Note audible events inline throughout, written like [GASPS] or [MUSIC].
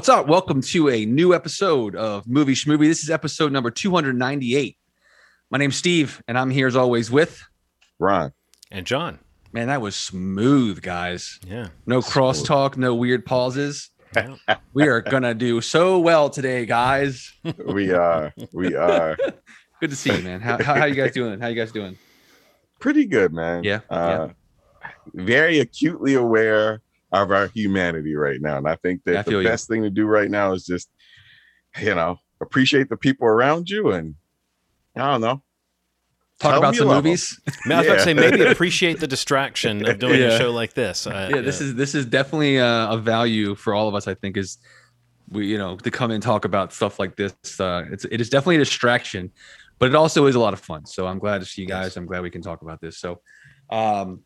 What's up? Welcome to a new episode of Movie Schmovie. This is episode number 298. My name's Steve, and I'm here as always with Ron. And John. Man, that was smooth, guys. Yeah. No Smooth. crosstalk, no weird pauses. Yeah. [LAUGHS] We are gonna do so well today, guys. We are we are [LAUGHS] Good to see you, man. How, how, how you guys doing? How you guys doing? pretty good, man. Yeah, Uh, Very acutely aware of our humanity right now. And I think that feel the you. best thing to do right now is just, you know, appreciate the people around you and I don't know. Talk Tell about me some you love 'em. movies. I, mean, I was about to say maybe [LAUGHS] appreciate the distraction of doing Yeah. a show like this. Uh, yeah, this is this is definitely a, a value for all of us. I think is we you know to come and talk about stuff like this. Uh, it's it is definitely a distraction, but it also is a lot of fun. So I'm glad to see you guys. I'm glad we can talk about this. So, um,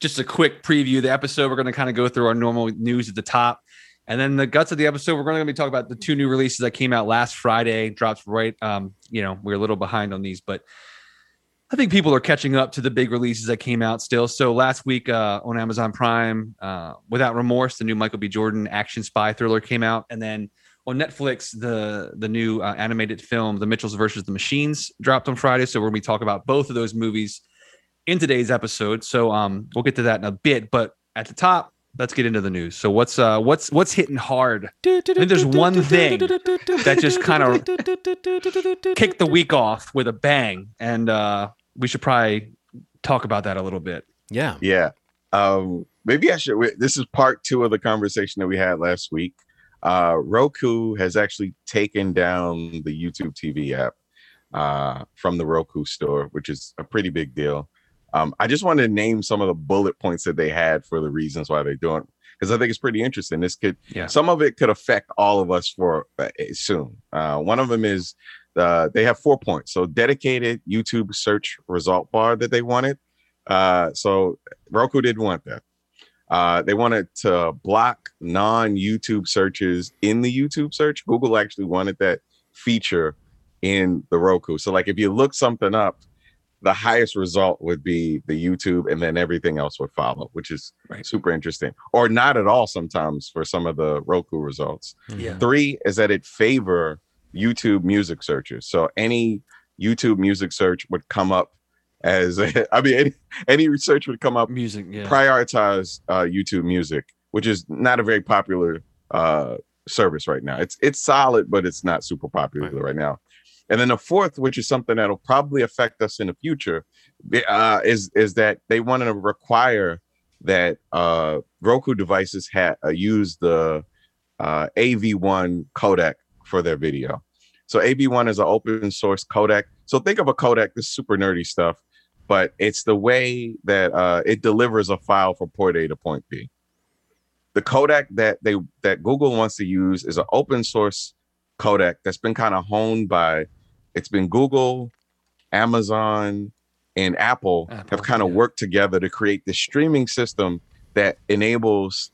just a quick preview of the episode. We're going to kind of go through our normal news at the top. And then the guts of the episode, we're going to be talking about the two new releases that came out last Friday. Drops right, um, you know, we're a little behind on these, but I think people are catching up to the big releases that came out still. So last week uh, on Amazon Prime, uh, Without Remorse, the new Michael B. Jordan action spy thriller came out, and then on Netflix, the the new uh, animated film, The Mitchells versus the Machines, dropped on Friday. So we're going to be talking about both of those movies in today's episode. So um, we'll get to that in a bit. But at the top, let's get into the news. So what's uh, what's what's hitting hard? I think there's one thing that just kind of kicked the week off with a bang, and uh, we should probably talk about that a little bit. Yeah. Yeah. Um, maybe I should. we- This is part two of the conversation that we had last week. Uh, Roku has actually taken down the YouTube TV app uh, from the Roku store, which is a pretty big deal. Um, I just wanted to name some of the bullet points that they had for the reasons why they're doing because I think it's pretty interesting. This could Yeah. some of it could affect all of us for uh, soon. Uh, one of them is uh, they have four points. So dedicated YouTube search result bar that they wanted. Uh, so Roku didn't want that. Uh, they wanted to block non-YouTube searches in the YouTube search. Google actually wanted that feature in the Roku. So like if you look something up, the highest result would be the YouTube, and then everything else would follow, which is Right. super interesting. Or not at all sometimes for some of the Roku results. Yeah. Three is that it favor YouTube music searches. So any YouTube music search would come up as [LAUGHS] I mean any, any research would come up Music, yeah. prioritize uh, YouTube Music, which is not a very popular uh, service right now. It's it's solid, but it's not super popular Right. right now. And then the fourth, which is something that'll probably affect us in the future, uh, is is that they want to require that uh, Roku devices ha- uh, use the uh, AV1 codec for their video. So AV1 is an open source codec. So think of a codec. This is super nerdy stuff, but it's the way that uh, it delivers a file from point A to point B. The codec that they that Google wants to use is an open source codec that's been kind of honed by. It's been Google, Amazon, and Apple, Apple, have kind of yeah. worked together to create this streaming system that enables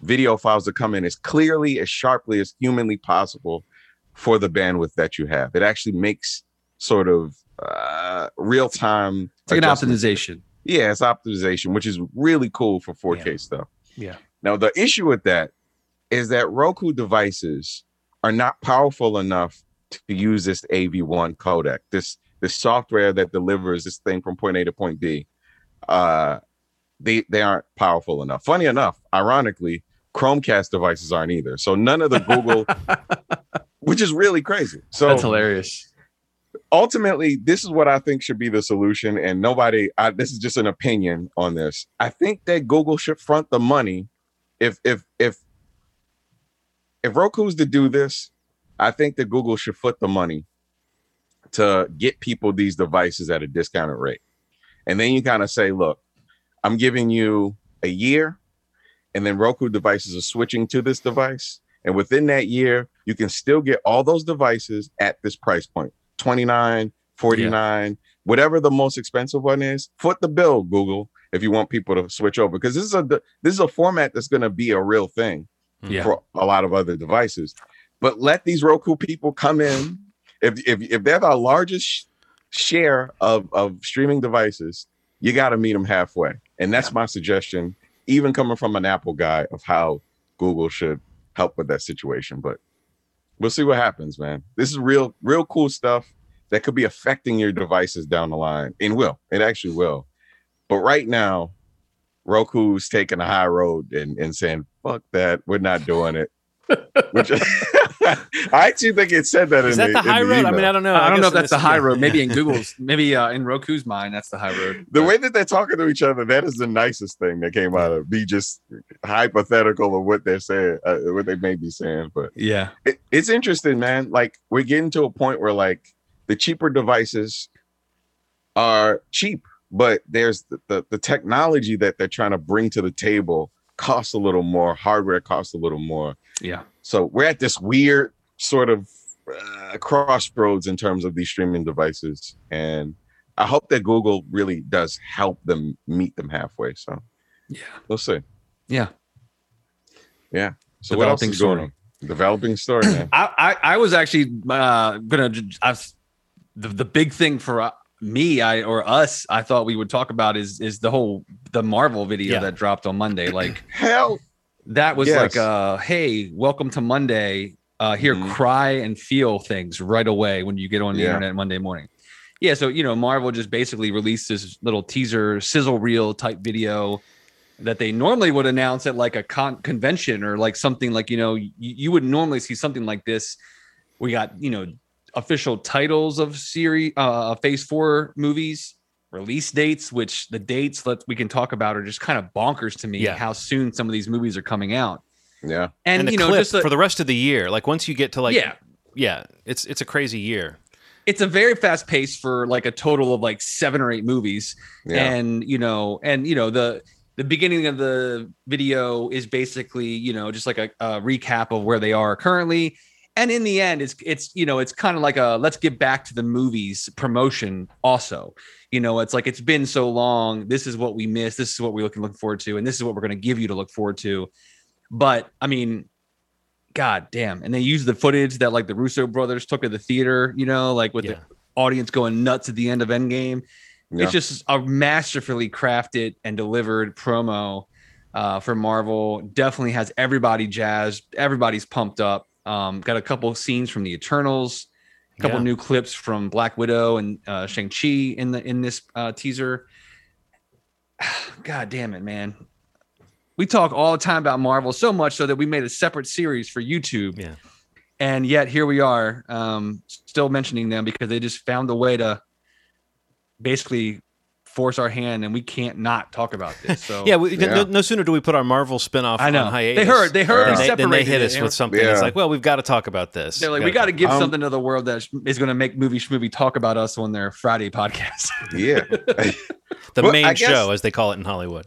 video files to come in as clearly as sharply as humanly possible for the bandwidth that you have. It actually makes sort of uh, real time. It's like an optimization. Yeah, it's optimization, which is really cool for 4K Yeah. stuff. Yeah. Now, the issue with that is that Roku devices are not powerful enough to use this AV1 codec, this this software that delivers this thing from point A to point B. Uh, they they aren't powerful enough. Funny enough, ironically, Chromecast devices aren't either. So none of the Google, [LAUGHS] which is really crazy. So That's hilarious. ultimately this is what i think should be the solution and nobody I, this is just an opinion on this i think that google should front the money if if if if roku's to do this i think that google should foot the money to get people these devices at a discounted rate. And then you kind of say look i'm giving you a year and then roku devices are switching to this device and within that year you can still get all those devices at this price point 29 49 whatever the most expensive one is. Foot the bill google if you want people to switch over because this is a this is a format that's going to be a real thing Yeah. for a lot of other devices but let these roku people come in if if, if they're the largest share of of streaming devices you got to meet them halfway and that's my suggestion even coming from an apple guy of how google should help with that situation. But we'll see what happens, man. This is real, real cool stuff that could be affecting your devices down the line, and will. It actually will. But right now, Roku's taking a high road and, and saying, "Fuck that, we're not doing it." [LAUGHS] Which [LAUGHS] [LAUGHS] I actually think it said that Is in that the, the high the road? I mean, I don't know. I don't know if that's the high road. Maybe in [LAUGHS] Google's, maybe uh, in Roku's mind, that's the high road. the But- way that they're talking to each other, that is the nicest thing that came out of me just hypothetical of what they're saying, uh, what they may be saying. But yeah, it, it's interesting, man. Like we're getting to a point where like the cheaper devices are cheap, but there's the, the, the technology that they're trying to bring to the table costs a little more. Hardware costs a little more. yeah, So we're at this weird sort of uh, crossroads in terms of these streaming devices, and I hope that Google really does help them meet them halfway. So yeah, we'll see. yeah. Yeah. So what else Developing is going on? Developing story, man. [CLEARS THROAT] I, I, I was actually uh, gonna. j- I was, the the big thing for uh, me, I or us, I thought we would talk about is is the whole the Marvel video Yeah. that dropped on Monday. Like [CLEARS THROAT] Hell, that was Yes. like, uh, hey, welcome to Monday. Uh, here, Mhm. cry and feel things right away when you get on the Yeah. internet Monday morning. Yeah, so you know, Marvel just basically released this little teaser sizzle reel type video that they normally would announce at like a con- convention or like something like you know you, you would normally see something like this. We got you know official titles of series uh phase four movies release dates which the dates that we can talk about are just kind of bonkers to me Yeah. how soon some of these movies are coming out. Yeah, and, And, you know just the, for the rest of the year, like once you get to like, yeah. yeah, it's it's a crazy year. it's a very fast pace for like a total of like seven or eight movies. Yeah, and you know and you know the the beginning of the video is basically you know just like a, a recap of where they are currently and in the end it's it's you know it's kind of like a let's get back to the movies promotion also you know it's like it's been so long this is what we missed this is what we're looking looking forward to and this is what we're going to give you to look forward to but i mean god damn and they use the footage that like the russo brothers took at the theater you know like with yeah. the audience going nuts at the end of endgame yeah. it's just a masterfully crafted and delivered promo uh, for Marvel. Definitely has everybody jazzed. Everybody's pumped up. Um, got a couple of scenes from the Eternals, a couple Yeah. new clips from Black Widow and uh, Shang Chi in the in this uh, teaser. [SIGHS] God damn it, man! We talk all the time about Marvel so much so that we made a separate series for YouTube. Yeah. And yet here we are, um, still mentioning them because they just found a way to basically force our hand, and we can't not talk about this. So Yeah, we, Yeah. No, no sooner do we put our Marvel spinoff I know on hiatus. they heard they heard Yeah. Then they, then they hit us and with something. Yeah. It's like, well, we've got to talk about this. They're like, we got to give Um, something to the world that is going to make movie schmovie talk about us on their Friday podcast. [LAUGHS] yeah. the Well, main show, as they call it in Hollywood.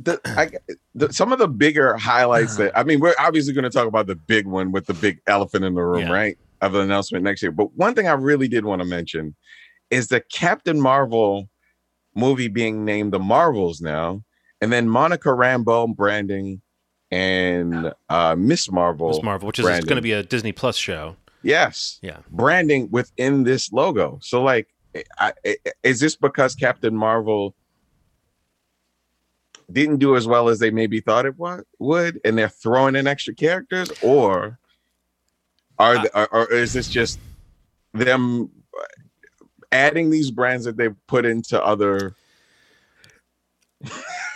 the, I, the, some of the bigger highlights that I mean, we're obviously going to talk about the big one with the big elephant in the room, Yeah. right? Of the announcement next year. But one thing I really did want to mention is the Captain Marvel movie being named the Marvels now, and then Monica Rambeau branding and uh, Miss Marvel. Miss Marvel, which is going to be a Disney Plus show. Yes, Yeah. branding within this logo. So, like, I, I, is this because Captain Marvel didn't do as well as they maybe thought it wa- would, and they're throwing in extra characters, or are, the, or, or is this just them adding these brands that they've put into other?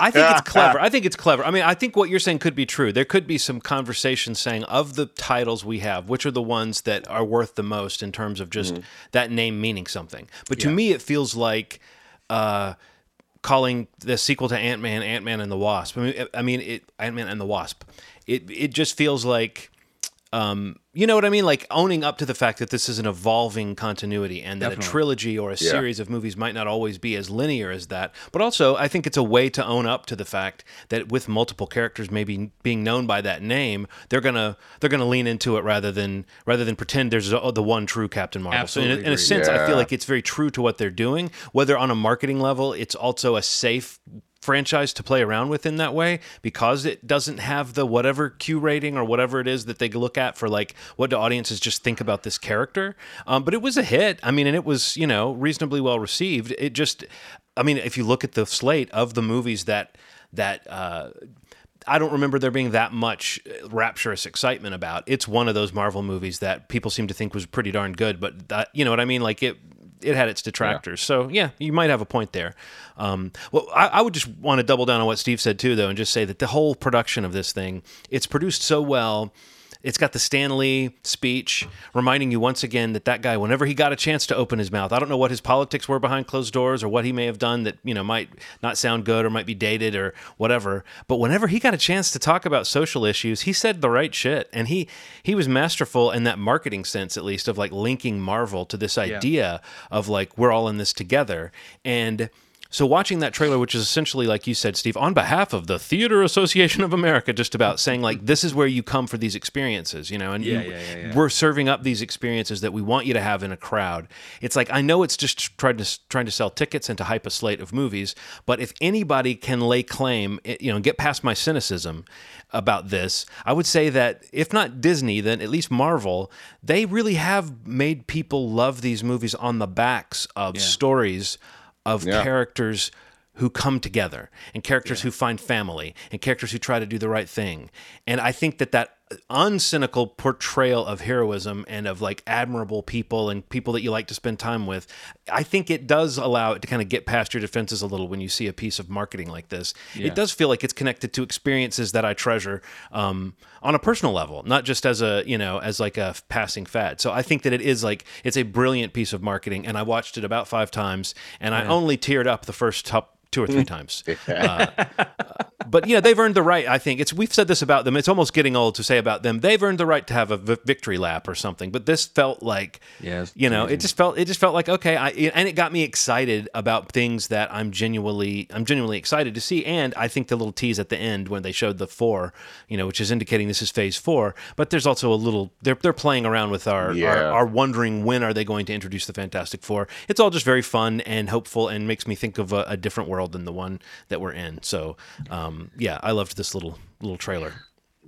I think it's [LAUGHS] clever. I think it's clever. I mean, I think what you're saying could be true. There could be some conversation saying of the titles we have, which are the ones that are worth the most in terms of just that name meaning something. But to Yeah. me, it feels like uh, calling the sequel to Ant Man Ant Man and the Wasp. I mean, I mean, it Ant Man and the Wasp. It it just feels like. Um, you know what I mean? Like owning up to the fact that this is an evolving continuity and that a trilogy or a Yeah. series of movies might not always be as linear as that. But also, I think it's a way to own up to the fact that with multiple characters maybe being known by that name, they're gonna they're gonna lean into it rather than rather than pretend there's the the one true Captain Marvel. so in, a- in a sense, I feel like it's very true to what they're doing. Whether on a marketing level, it's also a safe franchise to play around with in that way because it doesn't have the whatever Q rating or whatever it is that they look at for like what do audiences just think about this character. Um, but it was a hit. I mean, and it was you know reasonably well received. It just, I mean, if you look at the slate of the movies that that. Uh, I don't remember there being that much uh, rapturous excitement about. It's one of those Marvel movies that people seem to think was pretty darn good, but that, you know what I mean? Like it, it had its detractors. Yeah. So yeah, you might have a point there. Um, well, I, I, would just want to double down on what Steve said too, though, and just say that the whole production of this thing, it's produced so well it's got the Stan Lee speech reminding you once again that that guy, whenever he got a chance to open his mouth, I don't know what his politics were behind closed doors or what he may have done that, you know, might not sound good or might be dated or whatever. But whenever he got a chance to talk about social issues, he said the right shit. And he, he was masterful in that marketing sense, at least, of like linking Marvel to this idea yeah. of like, we're all in this together. And, so watching that trailer, which is essentially like you said, Steve, on behalf of the Theater Association of America, just about saying like this is where you come for these experiences, you know, and yeah, you, yeah, yeah, we're serving up these experiences that we want you to have in a crowd. It's like I know it's just trying to trying to sell tickets and to hype a slate of movies, but if anybody can lay claim, eh, you know, get past my cynicism about this, I would say that if not Disney, then at least Marvel, they really have made people love these movies on the backs of stories of yeah. characters who come together and characters yeah. who find family and characters who try to do the right thing. And I think that that uncynical portrayal of heroism and of like admirable people and people that you like to spend time with i think it does allow it to kind of get past your defenses a little when you see a piece of marketing like this yeah. it does feel like it's connected to experiences that i treasure um, on a personal level not just as a you know as like a passing fad so i think that it is like it's a brilliant piece of marketing and i watched it about five times and yeah. i only teared up the first top two or three times. Uh, but yeah, they've earned the right. I think it's we've said this about them. It's almost getting old to say about them. They've earned the right to have a v- victory lap or something. But this felt like, yes, you know, amazing. it just felt it just felt like okay. I, and it got me excited about things that I'm genuinely I'm genuinely excited to see. And I think the little tease at the end when they showed the four, you know, which is indicating this is phase four. But there's also a little they're they're playing around with our yeah. our, our wondering when are they going to introduce the Fantastic Four. It's all just very fun and hopeful and makes me think of a, a different world than the one that we're in. So, um, yeah, I loved this little little trailer.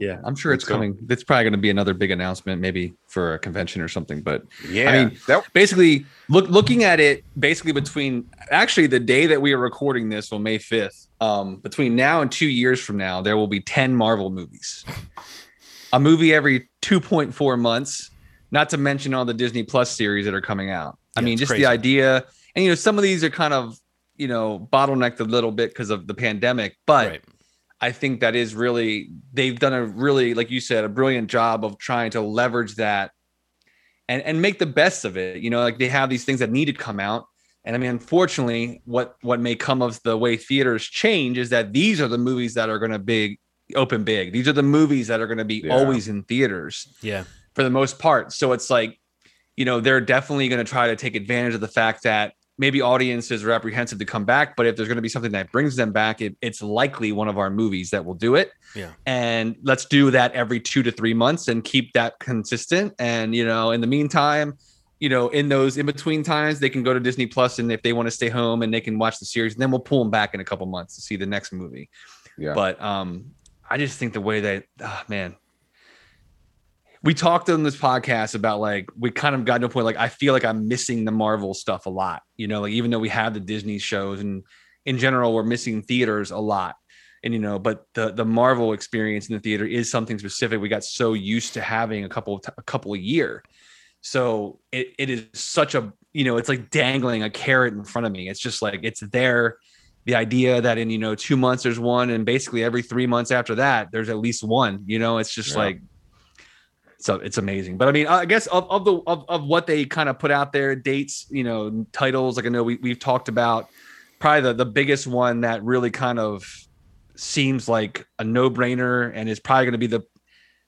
Yeah, I'm sure it's coming. It's probably going to be another big announcement, maybe for a convention or something. But yeah, I mean, that, basically, look looking at it, basically between actually the day that we are recording this on May 5th, um, between now and two years from now, there will be 10 Marvel movies, a movie every 2.4 months. Not to mention all the Disney Plus series that are coming out. I mean, just crazy. the idea, and you know, some of these are kind of you know bottlenecked a little bit because of the pandemic but right. i think that is really they've done a really like you said a brilliant job of trying to leverage that and and make the best of it you know like they have these things that need to come out and i mean unfortunately what what may come of the way theaters change is that these are the movies that are going to big open big these are the movies that are going to be yeah. always in theaters yeah for the most part so it's like you know they're definitely going to try to take advantage of the fact that maybe audiences are apprehensive to come back, but if there's going to be something that brings them back, it, it's likely one of our movies that will do it. Yeah. And let's do that every two to three months and keep that consistent. And, you know, in the meantime, you know, in those in between times, they can go to Disney Plus and if they want to stay home and they can watch the series, and then we'll pull them back in a couple months to see the next movie. Yeah. But um, I just think the way that, oh, man, we talked on this podcast about like we kind of got to a point like I feel like I'm missing the Marvel stuff a lot. You know, like even though we have the Disney shows and in general we're missing theaters a lot. And you know, but the the Marvel experience in the theater is something specific. We got so used to having a couple of t- a couple a year. So it, it is such a you know, it's like dangling a carrot in front of me. It's just like it's there. The idea that in you know two months there's one, and basically every three months after that there's at least one. You know, it's just yeah. like so uh, it's amazing. But I mean, I guess of, of the of, of what they kind of put out there, dates, you know, titles. Like I know we we've talked about probably the the biggest one that really kind of seems like a no brainer and is probably going to be the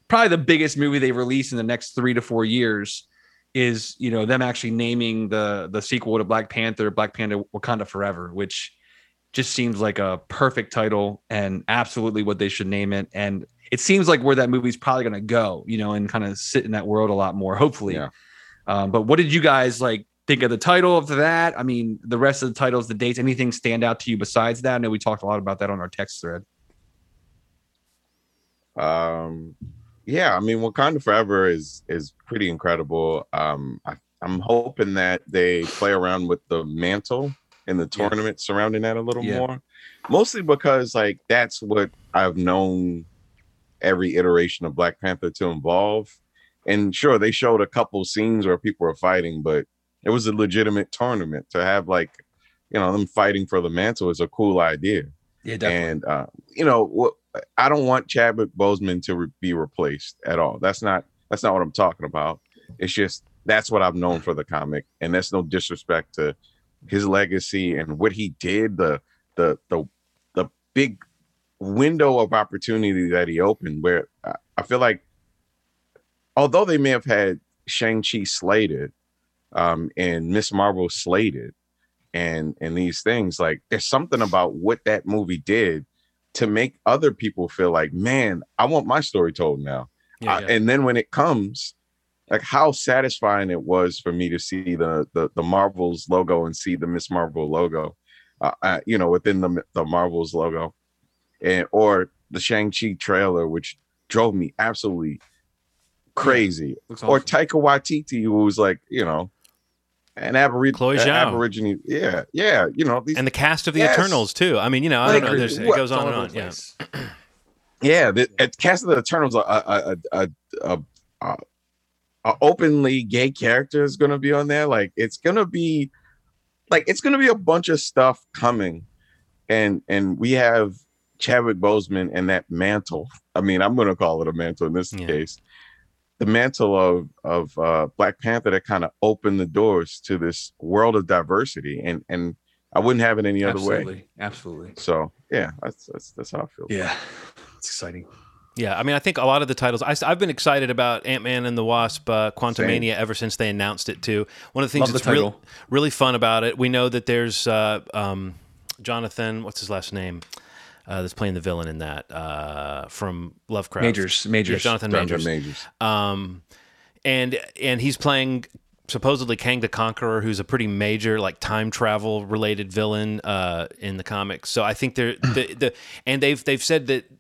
probably the biggest movie they release in the next three to four years is you know them actually naming the the sequel to Black Panther, Black Panther Wakanda Forever, which just seems like a perfect title and absolutely what they should name it. And it seems like where that movie's probably going to go, you know, and kind of sit in that world a lot more, hopefully. Yeah. Um, but what did you guys like think of the title of that? I mean, the rest of the titles, the dates, anything stand out to you besides that? I know we talked a lot about that on our text thread. Um, yeah, I mean, Wakanda Forever is is pretty incredible. Um, I, I'm hoping that they play around with the mantle in the tournament surrounding that a little Yeah. more. Mostly because like that's what I've known every iteration of Black Panther to involve. And sure, they showed a couple scenes where people were fighting, but it was a legitimate tournament to have like, you know, them fighting for the mantle is a cool idea. Yeah, definitely. And uh, you know, what I don't want Chadwick Boseman to re- be replaced at all. That's not that's not what I'm talking about. It's just that's what I've known for the comic, and that's no disrespect to his legacy and what he did. The the the the big window of opportunity that he opened, where I, feel like, although they may have had Shang Chi slated, um, and Miss Marvel slated, and and these things like there's something about what that movie did to make other people feel like man i want my story told now. Yeah, Uh, and then when it comes like how satisfying it was for me to see the the, the marvels logo and see the miss marvel logo uh, uh, you know within the the marvels logo and or the shang-chi trailer which drove me absolutely crazy Looks or awesome. Taika Waititi, who was like, you know, an aborigine, aborigine, yeah, yeah, you know, these, and the cast of the Yes. Eternals too. I mean, you know, I Like, don't know. There's, it goes on and on. Yeah. [CLEARS THROAT] yeah, the at cast of the Eternals, a a a a, a, a, a openly gay character is gonna be on there. Like, it's gonna be, like, it's gonna be a bunch of stuff coming, and and we have Chadwick Boseman and that mantle. I mean, I'm gonna call it a mantle in this Yeah. case. The mantle of of uh, Black Panther that kind of opened the doors to this world of diversity, and and I wouldn't have it any other way. Absolutely, absolutely. So yeah, that's that's that's how I feel. Yeah, it's exciting. Yeah, I mean, I think a lot of the titles. I, have been excited about Ant Man and the Wasp, uh, Quantumania, ever since they announced it too. One of the things Love that's real, title. really fun about it, we know that there's uh, um, Jonathan. What's his last name? Uh, that's playing the villain in that uh, from Lovecraft. Majors, majors. Yeah, Jonathan Jonathan Majors. Majors. Um, and and he's playing supposedly Kang the Conqueror, who's a pretty major like time travel related villain uh, in the comics. So I think they're the, the and they've they've said that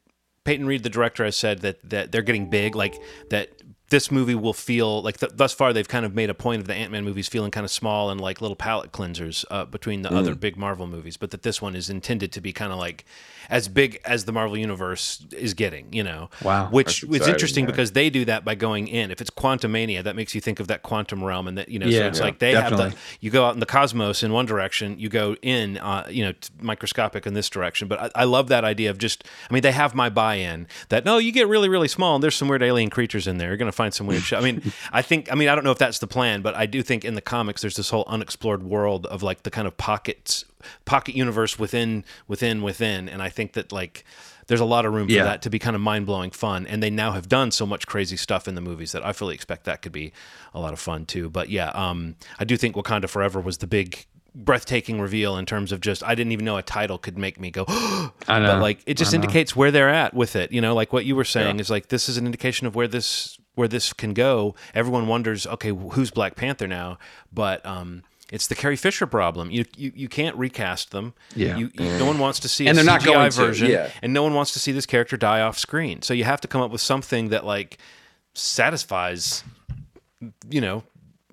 Peyton Reed, the director, has said that that they're getting big, like that. This movie will feel like th- thus far they've kind of made a point of the Ant Man movies feeling kind of small and like little palate cleansers uh, between the other big Marvel movies, but that this one is intended to be kind of like as big as the Marvel universe is getting, you know. Wow. which is interesting yeah. because they do that by going in. If it's Quantumania, that makes you think of that quantum realm, and that you know, so Yeah, it's yeah, like they have definitely. the you go out in the cosmos in one direction, you go in, uh, you know, microscopic in this direction. But I, I love that idea of just, I mean, they have my buy-in that no, you get really, really small, and there's some weird alien creatures in there. You're gonna find some weird shit. I mean, [LAUGHS] I think, I mean, I don't know if that's the plan, but I do think in the comics there's this whole unexplored world of like the kind of pockets, pocket universe within, within, within, and I think that like. There's a lot of room for Yeah. that to be kind of mind blowing fun. And they now have done so much crazy stuff in the movies that I fully expect that could be a lot of fun too. But yeah, um, I do think Wakanda Forever was the big breathtaking reveal in terms of just I didn't even know a title could make me go [GASPS] I but know. like it just indicates where they're at with it. You know, like what you were saying is like this is an indication of where this where this can go. Everyone wonders, okay, who's Black Panther now? But um it's the Carrie Fisher problem. You you, you can't recast them. Yeah. You, you- no one wants to see And a they're not CGI going to, version, yeah. and no one wants to see this character die off screen. So you have to come up with something that like satisfies you know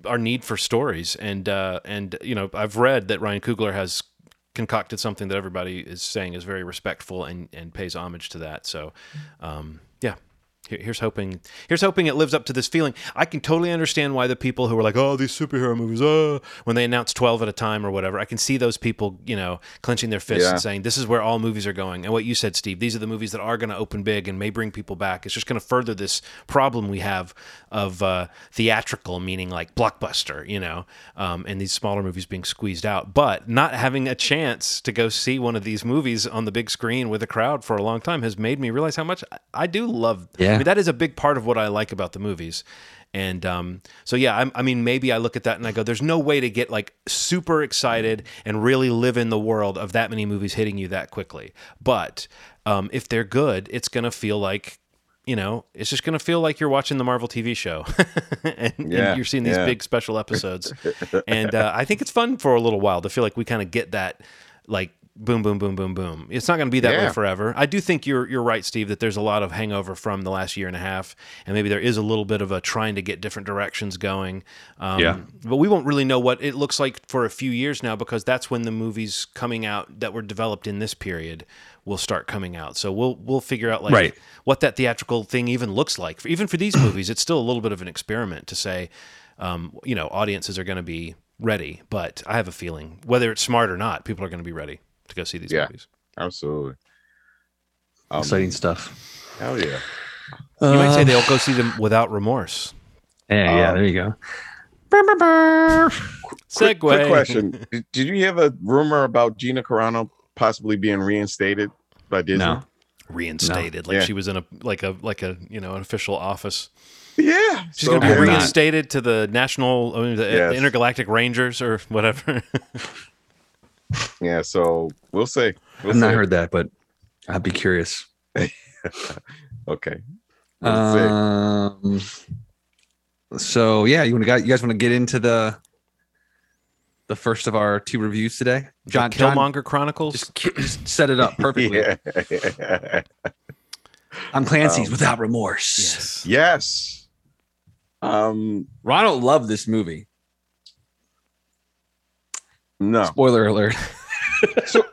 our need for stories and uh and you know i've read that ryan coogler has concocted something that everybody is saying is very respectful and and pays homage to that so um Here's hoping. Here's hoping it lives up to this feeling. I can totally understand why the people who are like, "Oh, these superhero movies," uh, when they announce twelve at a time or whatever. I can see those people, you know, clenching their fists Yeah. and saying, "This is where all movies are going." And what you said, Steve, these are the movies that are going to open big and may bring people back. It's just going to further this problem we have of uh, theatrical, meaning like blockbuster, you know, um, and these smaller movies being squeezed out. But not having a chance to go see one of these movies on the big screen with a crowd for a long time has made me realize how much I- I do love. Yeah. I mean, that is a big part of what I like about the movies. And um, so, yeah, I'm, I mean, maybe I look at that and I go, there's no way to get like super excited and really live in the world of that many movies hitting you that quickly. But um, if they're good, it's going to feel like, you know, it's just going to feel like you're watching the Marvel TV show [LAUGHS] and, and you're seeing these yeah. big special episodes. and uh, I think it's fun for a little while to feel like we kind of get that, like, boom, boom, boom, boom, boom. It's not going to be that Yeah. way forever. I do think you're you're right, Steve, that there's a lot of hangover from the last year and a half, and maybe there is a little bit of a trying to get different directions going. Um, Yeah. But we won't really know what it looks like for a few years now because that's when the movies coming out that were developed in this period will start coming out. So we'll we'll figure out like Right. what that theatrical thing even looks like. Even for these [CLEARS THROAT] movies, it's still a little bit of an experiment to say, um, you know, audiences are going to be ready. But I have a feeling, whether it's smart or not, people are going to be ready to go see these Yeah. movies. Absolutely. Um, Exciting stuff. Hell yeah. You might say Um, they'll go see them without remorse. Yeah, yeah. Um, There you go. Segue. Quick, quick question. did, did you hear the rumor about Gina Carano possibly being reinstated by Disney? No. Reinstated, like Yeah. she was in a like a like a you know an official office. Yeah. She's So going to be heard not. reinstated to the national, I mean, the, Yes. the intergalactic Rangers or whatever. [LAUGHS] Yeah, so we'll see. We'll I've not heard that, but I'd be curious. [LAUGHS] Okay. We'll. Um, so yeah, you want to you guys want to get into the the first of our two reviews today? John, the John Killmonger Chronicles. just, just set it up perfectly. [LAUGHS] Yeah. [LAUGHS] I'm Clancy's Um, without remorse. yes. yes. Um. Ronald loved this movie. No. Spoiler alert. so [LAUGHS]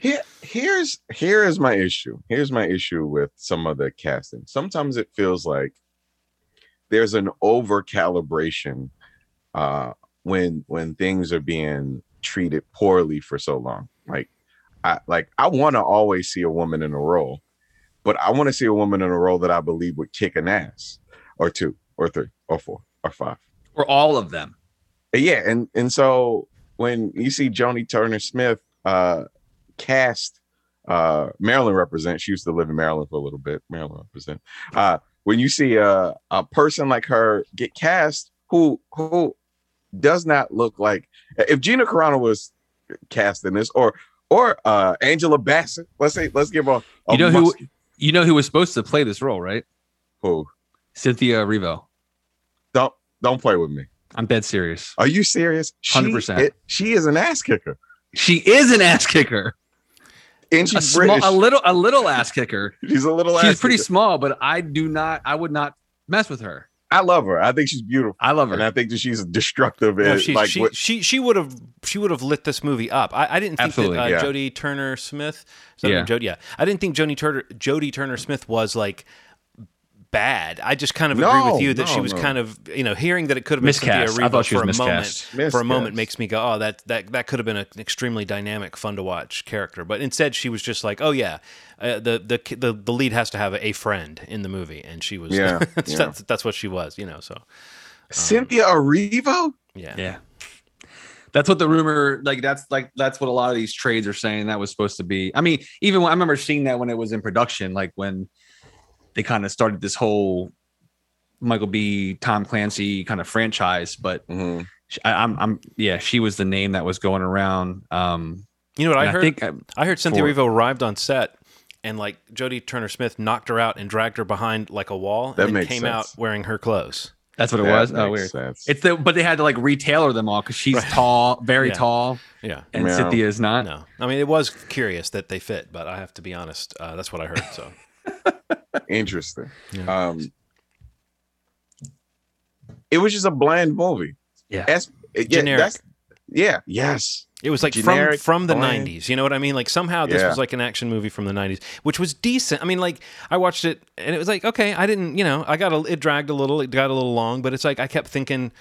Here, here's here is my issue. Here's my issue with some of the casting. Sometimes it feels like there's an over calibration uh, when when things are being treated poorly for so long. Like I like I want to always see a woman in a role, but I want to see a woman in a role that I believe would kick an ass, or two, or three, or four, or five. or all of them. Yeah, and and so when you see Jodie Turner Smith uh cast uh Maryland represent, she used to live in Maryland for a little bit. Maryland represent. Uh when you see a a person like her get cast who who does not look like if Gina Carano was cast in this or or uh Angela Bassett, let's say let's give a, a You know who you know who was supposed to play this role, right? who Cynthia Erivo. don't don't play with me. I'm dead serious. Are you serious? She- 100%. she is an ass kicker. She is an ass kicker. And A, she's small, a little a little ass kicker. [LAUGHS] she's a little She's ass pretty kicker. small, but I do not I would not mess with her. I love her. I think she's beautiful, I love her, and. I think that she's destructive. No, and she, like she, what, she she would have she would have lit this movie up. I, I didn't think Absolutely, that uh, yeah. Jodie Turner Smith, is that her Yeah. Jodie, yeah, I didn't think Jodie Turner Jodie Turner Smith was like bad. I just kind of agree with you that she was no. kind of you know hearing that it could have been Miscast. Cynthia I thought she for a was moment. miscast. For a moment Miscast. makes me go, oh, that that that could have been an extremely dynamic, fun to watch character. But instead, she was just like, oh yeah, uh, the the the the lead has to have a friend in the movie, and she was Yeah, [LAUGHS] that's, yeah. that's that's what she was, you know. So Cynthia Erivo. yeah, Yeah. That's what the rumor like that's like that's what a lot of these trades are saying that was supposed to be. I mean, even when I remember seeing that when it was in production, like when they kind of started this whole Michael B. Tom Clancy kind of franchise, but Mhm. sh- I, I'm I'm yeah, she was the name that was going around. Um you know what I and heard? think I, I heard Cynthia for- Erivo arrived on set and like Jodie Turner Smith knocked her out and dragged her behind like a wall That and then makes came sense. out wearing her clothes. that's what it That was. Oh, weird. sense. It's the but they had to like retailer them all because she's Right. tall, very Yeah. tall, Yeah. and Yeah. Cynthia is not. No. I mean, it was curious that they fit, but I have to be honest. Uh, that's what I heard. So interesting. Yeah. Um, it was just a bland movie. Yeah. That's, yeah, Generic. that's- yeah. Yes. it was like Generic, from from the bland. 90s. You know what I mean? Like somehow this Yeah. was like an action movie from the 90s, which was decent. I mean, like I watched it and it was like, okay, I didn't, you know, I got a, it dragged a little, it got a little long, but it's like I kept thinking,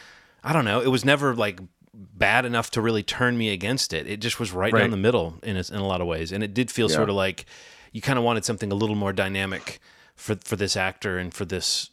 I don't know, it was never like bad enough to really turn me against it. It just was right, Right. down the middle in a, in a lot of ways, and it did feel Yeah. sort of like you kind of wanted something a little more dynamic for for this actor and for this.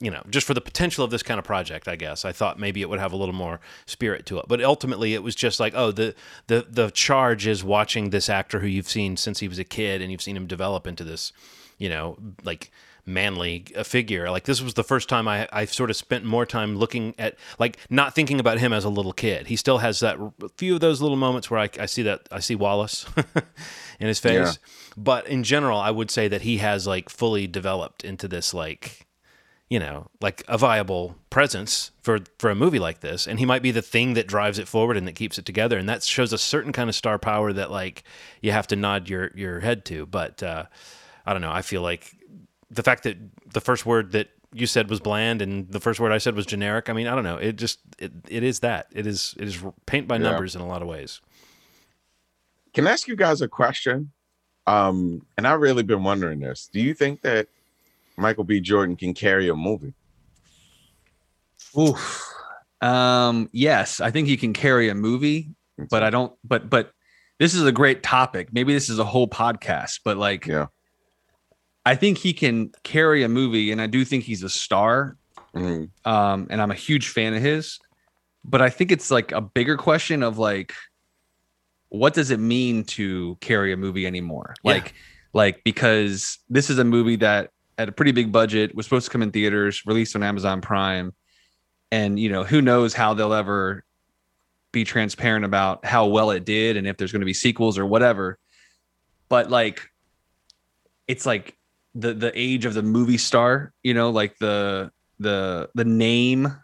You know, just for the potential of this kind of project, I guess I thought maybe it would have a little more spirit to it. But ultimately, it was just like, oh, the the the charge is watching this actor who you've seen since he was a kid, and you've seen him develop into this, you know, like manly figure. Like this was the first time I I sort of spent more time looking at like not thinking about him as a little kid. He still has that a few of those little moments where I, I see that I see Wallace [LAUGHS] in his face. But in general, I would say that he has like fully developed into this like you know, like a viable presence for for a movie like this, and he might be the thing that drives it forward and that keeps it together, and that shows a certain kind of star power that like you have to nod your your head to. But uh, I don't know. I feel like the fact that the first word that you said was bland and the first word I said was generic. I mean, I don't know. It just it, it is that. It is it is paint by Yeah. numbers in a lot of ways. Can I ask you guys a question? Um, and I've really been wondering this. Do you think that Michael B. Jordan can carry a movie? Oof. Um, yes, I think he can carry a movie, but I don't. But but this is a great topic. Maybe this is a whole podcast. But like, Yeah. I think he can carry a movie, and I do think he's a star. Mhm. Um, and I'm a huge fan of his. But I think it's like a bigger question of like, what does it mean to carry a movie anymore? Yeah. Like, like because this is a movie that had a pretty big budget, was supposed to come in theaters, released on Amazon Prime, and you know who knows how they'll ever be transparent about how well it did and if there's going to be sequels or whatever. But like, it's like the the age of the movie star, you know, like the the the name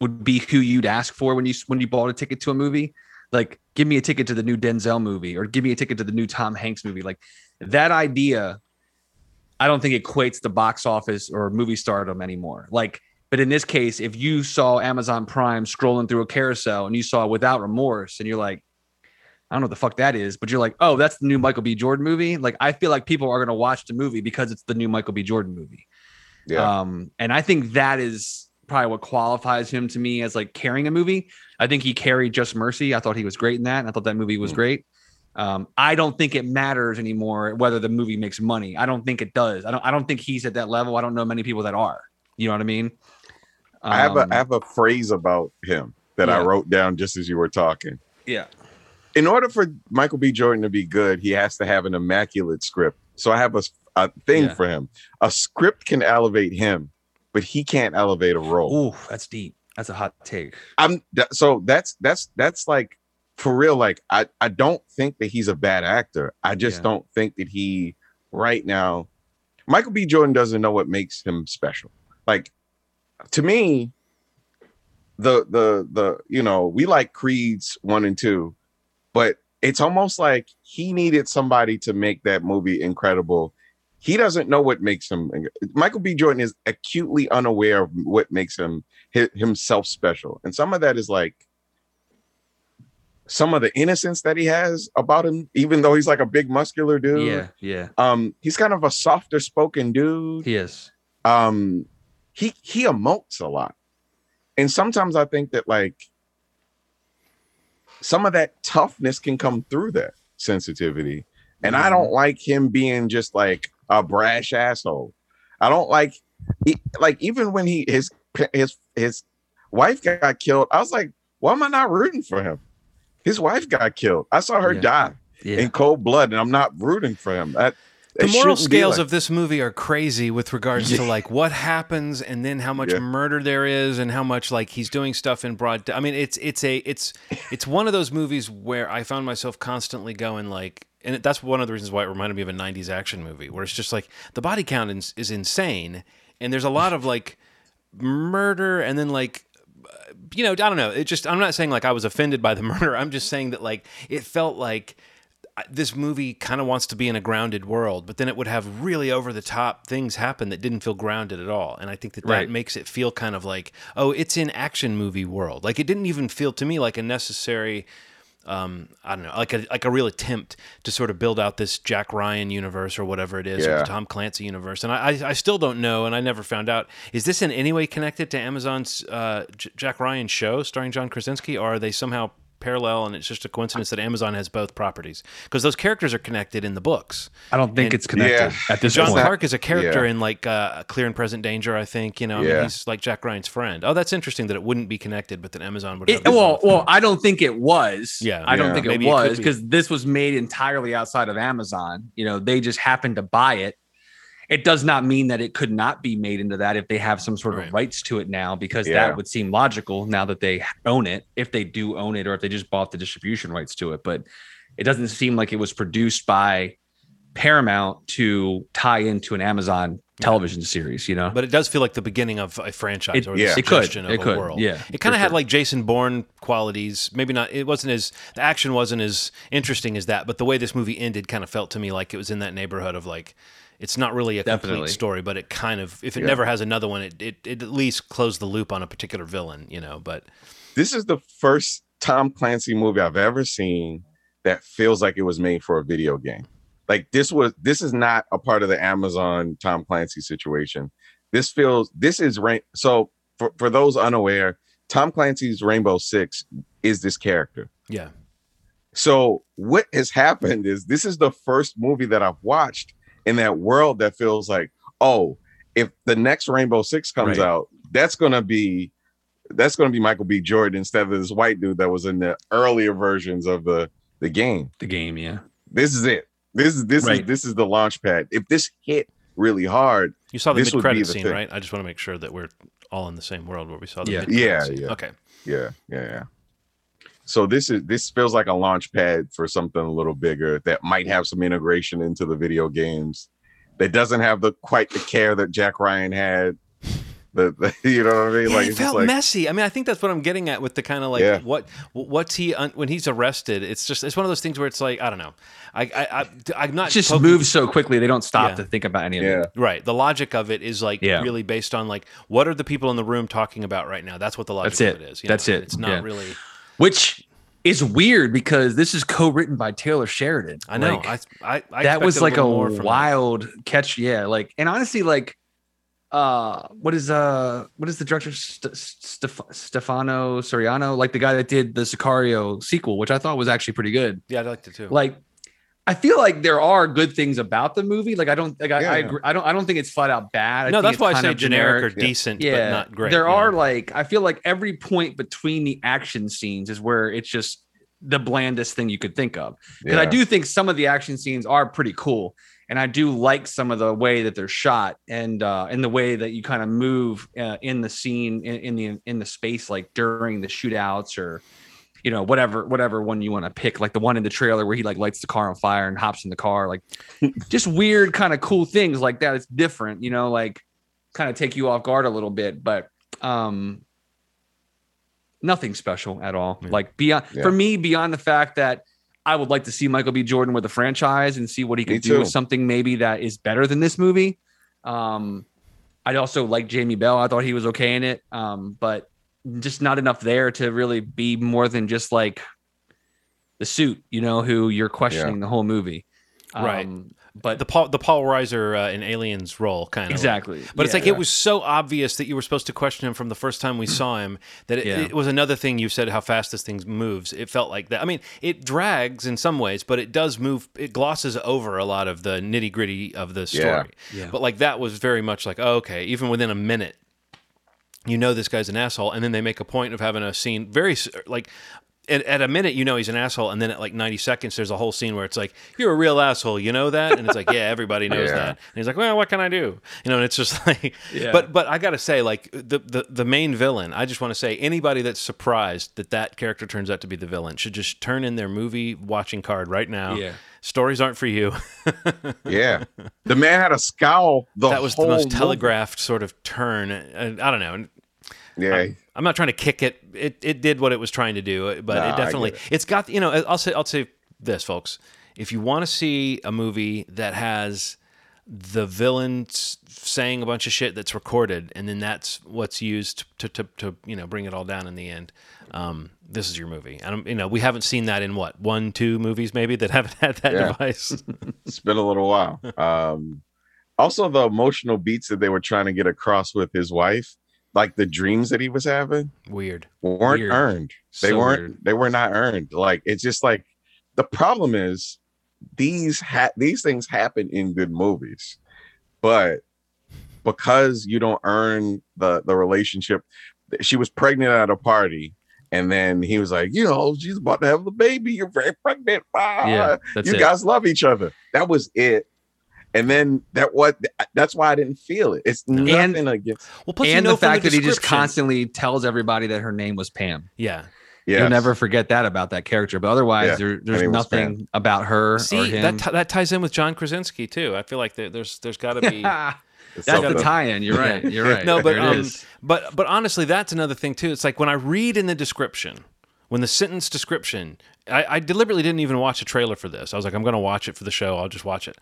would be who you'd ask for when you when you bought a ticket to a movie. Like, give me a ticket to the new Denzel movie, or give me a ticket to the new Tom Hanks movie. Like that idea, I don't think equates to box office or movie stardom anymore. Like, but in this case, if you saw Amazon Prime scrolling through a carousel and you saw Without Remorse, and you're like, I don't know what the fuck that is, but you're like, oh, that's the new Michael B. Jordan movie. Like, I feel like people are going to watch the movie because it's the new Michael B. Jordan movie. Yeah. Um, and I think that is probably what qualifies him to me as like carrying a movie. I think he carried Just Mercy. I thought he was great in that. And I thought that movie was Mm. great. Um, I don't think it matters anymore whether the movie makes money. I don't think it does. I don't. I don't think he's at that level. I don't know many people that are. You know what I mean? I have a Um, have a phrase about him that I wrote down just as you were talking. yeah. In order for Michael B. Jordan to be good, he has to have an immaculate script. So I have a, a thing Yeah. for him. A script can elevate him, but he can't elevate a role. Oh, that's deep. That's a hot take. I'm so that's that's that's like for real. Like I I don't think that he's a bad actor. I just Yeah. don't think that he right now. Michael B. Jordan doesn't know what makes him special. Like to me, the the the you know we like Creeds one and two, but it's almost like he needed somebody to make that movie incredible. He doesn't know what makes him. Michael B. Jordan is acutely unaware of what makes him himself special, and some of that is like some of the innocence that he has about him, even though he's like a big muscular dude. Yeah, yeah. Um, he's kind of a softer spoken dude He is. um he he emotes a lot and sometimes i think that like some of that toughness can come through that sensitivity. And i don't mm-hmm. like him being just like a brash asshole. I don't like he, like even when he his his his wife got killed i was like why am i not rooting for him? His wife got killed. I saw her Yeah. die Yeah. in cold blood and i'm not rooting for him. That, the moral scales like- of this movie are crazy with regards to like what happens and then how much Yeah. murder there is and how much like he's doing stuff in broad i mean it's it's a it's [LAUGHS] it's one of those movies where i found myself constantly going like and that's one of the reasons why it reminded me of a 90s action movie where it's just like the body count is, is insane and there's a lot of like murder and then like you know, I don't know. It just I'm not saying like I was offended by the [LAUGHS] murder. I'm just saying that like it felt like this movie kind of wants to be in a grounded world, but then it would have really over the top things happen that didn't feel grounded at all. And I think that that Right. makes it feel kind of like, oh, it's in action movie world. Like it didn't even feel to me like a necessary um, I don't know, like a like a real attempt to sort of build out this Jack Ryan universe or whatever it is, or Yeah. the Tom Clancy universe. And I, I I still don't know, and I never found out. Is this in any way connected to Amazon's uh, J- Jack Ryan show starring John Krasinski, or are they somehow parallel and it's just a coincidence that Amazon has both properties? Because those characters are connected in the books. I don't think And- it's connected Yeah. at this point. John point. Clark is a character yeah. in like uh, Clear and Present Danger, I think. You know, I mean, he's like Jack Ryan's friend. Oh, that's interesting that it wouldn't be connected, but that Amazon would. It, have these well, well, I don't think it was. Yeah. I don't Yeah. think Maybe it it could was be. because this was made entirely outside of Amazon. You know, they just happened to buy it. It does not mean that it could not be made into that if they have some sort of rights to it now, because Yeah. that would seem logical now that they own it, if they do own it, or if they just bought the distribution rights to it. But it doesn't seem like it was produced by Paramount to tie into an Amazon television series. You know, But it does feel like the beginning of a franchise It- or yeah. the It could. of It a could. world. Yeah, It kind of had sure. like Jason Bourne qualities. Maybe not. It wasn't as the action wasn't as interesting as that. But the way this movie ended kind of felt to me like it was in that neighborhood of like. It's not really a Definitely. complete story, but it kind of, if it Yeah. never has another one, it, it, it at least closed the loop on a particular villain, you know. But this is the first Tom Clancy movie I've ever seen that feels like it was made for a video game. Like this was this is not a part of the Amazon Tom Clancy situation. This feels this is rain. So for, for those unaware, Tom Clancy's Rainbow Six is this character. yeah, So what has happened is this is the first movie that I've watched in that world that feels like, oh, if the next Rainbow Six comes Right. out, that's gonna be that's gonna be Michael B. Jordan instead of this white dude that was in the earlier versions of the the game. the game. Yeah, This is it. This is this is this is the launch pad. If this hit really hard, you saw the This mid-credit scene, thing. right? I just want to make sure that we're all in the same world where we saw the Yeah. Yeah, yeah. Okay, yeah, yeah, yeah. So this is this feels like a launch pad for something a little bigger that might have some integration into the video games. That doesn't have the quite the care that Jack Ryan had. The, the [LAUGHS] you know what I mean? Yeah, like it felt like messy. I mean, I think that's what I'm getting at with the kind of like Yeah. what what's he un, when he's arrested. It's just it's one of those things where it's like I don't know. I I, I I'm not it just poking- moves so quickly they don't stop Yeah. to think about any of yeah. it. Right. The logic of it is like Yeah. really based on like what are the people in the room talking about right now? That's what the logic That's of it. it is. you That's know? it. It's not Yeah. really. Which is weird because this is co-written by Taylor Sheridan. I know. Like, I I, I that was like a, little more that. wild catch. Yeah, like and honestly, like uh what is uh what is the director St- Stef- Stefano Soriano like the guy that did the Sicario sequel which I thought was actually pretty good Yeah, I liked it too. like I feel like there are good things about the movie like I don't like I, Yeah, I, yeah. agree, I don't I don't think it's flat out bad I no, think that's it's why I say of generic, or Yeah. decent, yeah but not great. there are know? like I feel like every point between the action scenes is where it's just the blandest thing you could think of because I do think some of the action scenes are pretty cool, and I do like some of the way that they're shot and uh, and the way that you kind of move uh, in the scene in, in the in the space, like during the shootouts or you know whatever whatever one you want to pick, like the one in the trailer where he like lights the car on fire and hops in the car, like [LAUGHS] just weird kind of cool things like that. It's different, you know, like kind of take you off guard a little bit, but um nothing special at all. Yeah. Like beyond Yeah. for me, beyond the fact that I would like to see Michael B. Jordan with a franchise and see what he could do with something maybe that is better than this movie. Um, I'd also like Jamie Bell. I thought he was okay in it, um, but just not enough there to really be more than just like the suit, you know, who you're questioning the whole movie. Right. Um, but the Paul the Paul Reiser uh, in Aliens role kind of exactly. But it's Yeah. like it was so obvious that you were supposed to question him from the first time we saw him that it, Yeah. it was another thing you said how fast this thing moves. It felt like that. I mean, it drags in some ways, but it does move. It glosses over a lot of the nitty gritty of the story. Yeah. Yeah. But like that was very much like oh, okay, even within a minute. You know this guy's an asshole, and then they make a point of having a scene very like at, at a minute you know he's an asshole, and then at like ninety seconds there's a whole scene where it's like you're a real asshole, you know that, and it's like yeah everybody knows Yeah. that, and he's like well what can I do, you know, and it's just [LAUGHS] like Yeah. but but I gotta say like the the the main villain, I just want to say anybody that's surprised that that character turns out to be the villain should just turn in their movie watching card right now. Yeah. Stories aren't for you. [LAUGHS] yeah. The man had a scowl. The that was the most telegraphed sort of turn. And I don't know. Yeah. I'm not trying to kick it. It it did what it was trying to do, but Nah, it definitely get it's got you know. I'll say I'll say this, folks. If you want to see a movie that has the villain saying a bunch of shit that's recorded, and then that's what's used to to, to you know bring it all down in the end. Um, this is your movie. And you know we haven't seen that in what one, two movies maybe that haven't had that Yeah. device. [LAUGHS] It's been a little while. [LAUGHS] Um, also, the emotional beats that they were trying to get across with his wife, like the dreams that he was having, Weird. weren't Weird. earned. They So weren't. weird. They were not earned. Like it's just like the problem is these ha- these things happen in good movies, but because you don't earn the the relationship, she was pregnant at a party. And then he was like, you know, she's about to have the baby. You're very pregnant. Ah, Yeah, you it. guys love each other. That was it. And then that what that's why I didn't feel it. It's And- nothing against Well, plus you and know the from fact that he just constantly tells everybody that her name was Pam. yeah. yeah. You'll never forget that about that character. But otherwise, Yeah, there, there's name was nothing about her or See him. that t- that ties in with John Krasinski too. I feel like there, there's there's got to be [LAUGHS] It's That's the tie-in. You're right. You're right. No, but um, but but honestly, that's another thing too. It's like when I read in the description, when the sentence description, I, I deliberately didn't even watch a trailer for this. I was like, I'm going to watch it for the show. I'll just watch it.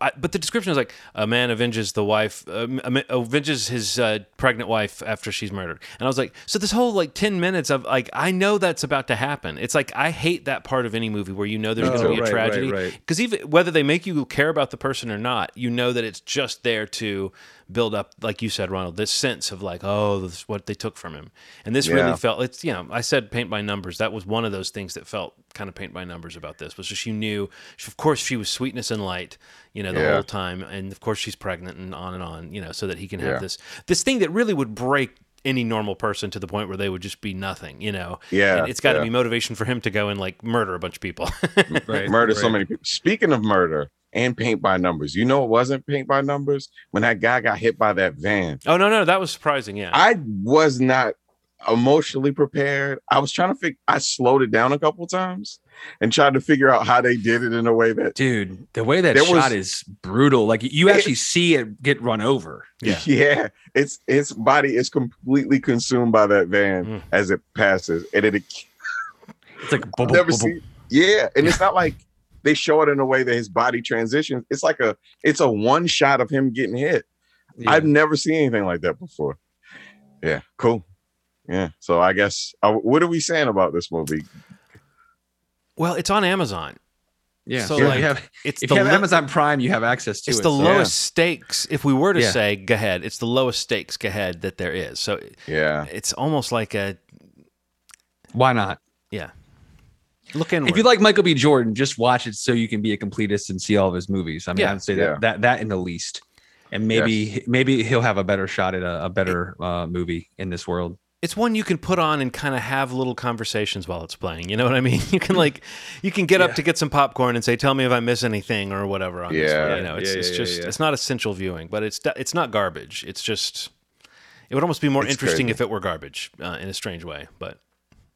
I, but the description is like a man avenges the wife, uh, avenges his uh, pregnant wife after she's murdered, and I was like, so this whole like ten minutes of like, I know that's about to happen. It's like I hate that part of any movie where you know there's going to Oh, be a right, right, tragedy, right. because even whether they make you care about the person or not, you know that it's just there to build up, like you said, Ronald, this sense of like, oh, this is what they took from him. And this Yeah. really felt it's you know, I said paint by numbers. That was one of those things that felt kind of paint by numbers about this. Was just you knew, of course, she was sweetness and light, you know, the Yeah. whole time, and of course she's pregnant and on and on, you know, so that he can have Yeah. this this thing that really would break any normal person to the point where they would just be nothing, you know. Yeah, and it's got to yeah. be motivation for him to go and like murder a bunch of people. [LAUGHS] Right, murder so many people. Speaking of murder and paint by numbers, you know it wasn't paint by numbers when that guy got hit by that van. oh no, no, that was surprising. Yeah, I was not emotionally prepared. I was trying to figure. I slowed it down a couple times and tried to figure out how they did it in a way that Dude, the way that shot was- is brutal. Like you actually see it get run over. Yeah. [LAUGHS] yeah, it's its body is completely consumed by that van Mm. as it passes, and it. It's like I've never seen. Yeah, and it's not like they show it in a way that his body transitions. It's like a. It's a one shot of him getting hit. Yeah. I've never seen anything like that before. Yeah, cool. Yeah, so I guess uh, what are we saying about this movie? well, it's on Amazon. yeah. so, So like, you have It's if the you have lo- Amazon Prime, you have access to it's it. the so- lowest stakes. If we were to Yeah. say go ahead, it's the lowest stakes go ahead that there is. So Yeah, it's almost like a Why not? yeah. Look inward. If you like Michael B. Jordan, just watch it so you can be a completist and see all of his movies. I mean, Yeah. I'd say Yeah. that that that in the least, and maybe maybe he'll have a better shot at a, a better uh, movie in this world. it's one you can put on and kind of have little conversations while it's playing. You know what I mean? [LAUGHS] You can like, you can get up to get some popcorn and say, "Tell me if I miss anything" or whatever. On Yeah. one. you know, it's, Yeah, it's yeah, just yeah. it's not essential viewing, but it's it's not garbage. It's just it would almost be more It's interesting crazy. if it were garbage uh, in a strange way. But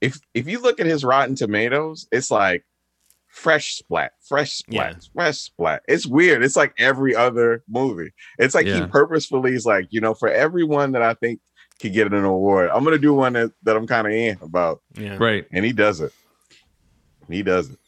if if you look at his Rotten Tomatoes, it's like fresh splat, fresh splat, Yeah. fresh splat. It's weird. It's like every other movie. It's like he purposefully is like, you know, for everyone that I think could get an award, I'm gonna do one that, that I'm kind of in about, yeah. Right. and he does it. He does it.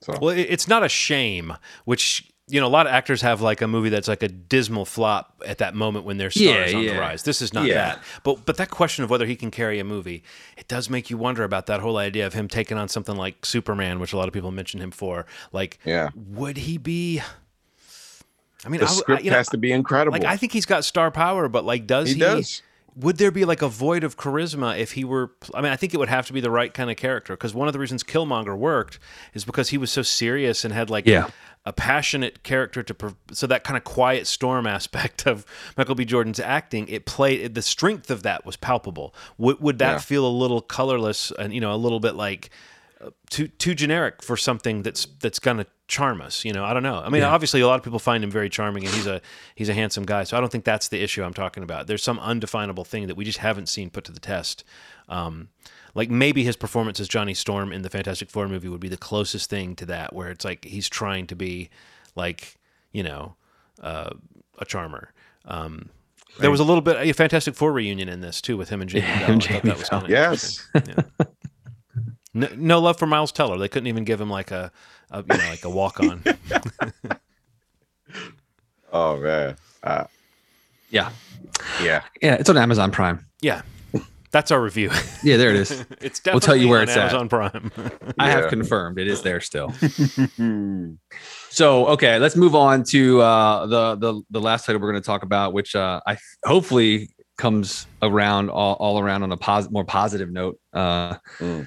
So Well, it- it's not a shame, which you know a lot of actors have like a movie that's like a dismal flop at that moment when their star Yeah, is on the rise. This is not Yeah. that. But but that question of whether he can carry a movie, it does make you wonder about that whole idea of him taking on something like Superman, which a lot of people mention him for. Like, yeah, would he be? I mean, the I, w- I- script you know, has to be incredible. like I think he's got star power, but like, does he, he? does. would there be like a void of charisma if he were i mean i think it would have to be the right kind of character because one of the reasons killmonger worked is because he was so serious and had like Yeah. A passionate character to pro- so that kind of quiet storm [LAUGHS] aspect of michael b. Jordan's acting it played the strength of that was palpable. Would, would that Yeah. feel a little colorless and you know a little bit like uh, too too generic for something that's that's gonna charm us you know? I don't know. I mean Yeah. obviously a lot of people find him very charming and he's a he's a handsome guy so i don't think that's the issue i'm talking about. There's some undefinable thing that we just haven't seen put to the test. Um like maybe his performance as johnny storm in the fantastic four movie would be the closest thing to that where it's like he's trying to be like you know uh, a charmer um there was a little bit a Fantastic Four reunion in this too with him and Jamie Yeah, Bell. and Jamie that was kind of Yes. Yeah. No, no love for Miles Teller. They couldn't even give him like a, a you know, like a walk on. [LAUGHS] Oh man. Uh, Yeah. yeah. Yeah. It's on Amazon Prime. yeah, that's our review. Yeah, there it is. [LAUGHS] it's We'll tell you definitely where on it's at. Amazon Prime. [LAUGHS] I have confirmed it is there still. [LAUGHS] So okay, let's move on to uh, the the the last title we're going to talk about, which uh, I hopefully comes around all, all around on a pos- more positive note uh, Mm.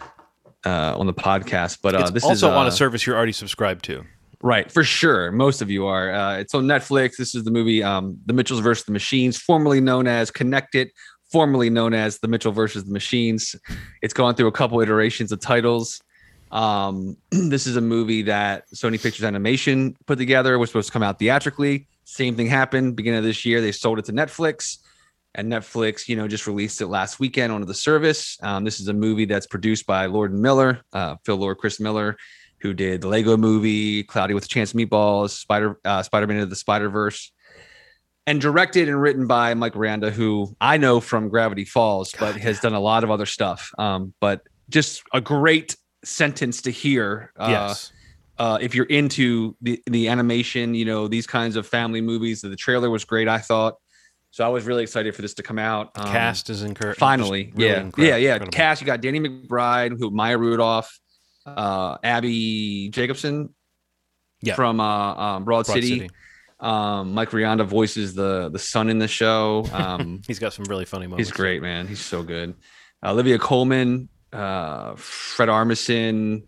uh, on the podcast. But uh, it's this also is on uh, a service you're already subscribed to. Right, for sure. Most of you are. Uh, it's on Netflix. This is the movie um, The Mitchells versus the Machines, formerly known as Connected, formerly known as The Mitchell versus the Machines. It's gone through a couple iterations of titles. Um, [CLEARS THROAT] this is a movie that Sony Pictures Animation put together. Was supposed to come out theatrically. Same thing happened beginning of this year. They sold it to Netflix, and Netflix, you know, just released it last weekend onto the service. Um, this is a movie that's produced by Lord Miller, uh, Phil Lord, Chris Miller, who did the Lego Movie, Cloudy with a Chance of Meatballs, Spider uh, Spider Man of the Spider Verse, and directed and written by Mike Rianda, who I know from Gravity Falls, but has done a lot of other stuff. Um, but just a great sentence to hear. Uh, yes. uh, if you're into the the animation, you know these kinds of family movies. The trailer was great, I thought. So I was really excited for this to come out. Um, Cast is encouraged. finally, yeah, yeah, yeah. Cast. You got Danny McBride, who Maya Rudolph, uh, Abbi Jacobson, Yeah. from uh, um, Broad, Broad City. City. Um, Mike Rianda voices the the son in the show. Um, [LAUGHS] He's got some really funny moments. he's great, man. He's so good. Olivia Colman, uh, Fred Armisen.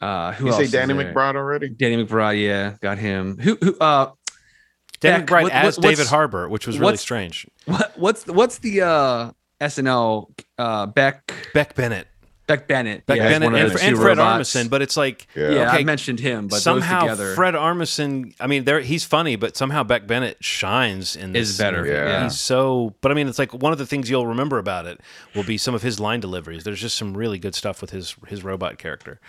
Uh, who you else say Danny? McBride already? Danny McBride, yeah, got him. Who who uh David Beck, McBride what- as what- David Harbour, which was really strange. what what's what's the uh SNL uh Beck Beck Bennett. Beck Bennett. Beck yeah, Bennett and, and Fred robots. Armisen, but it's like Yeah. Yeah, Okay, I mentioned him, but somehow those together Fred Armisen. I mean, there he's funny, but somehow Beck Bennett shines in this. is better. Yeah. Yeah. He's so, but I mean, it's like one of the things you'll remember about it will be some of his line deliveries. There's just some really good stuff with his his robot character.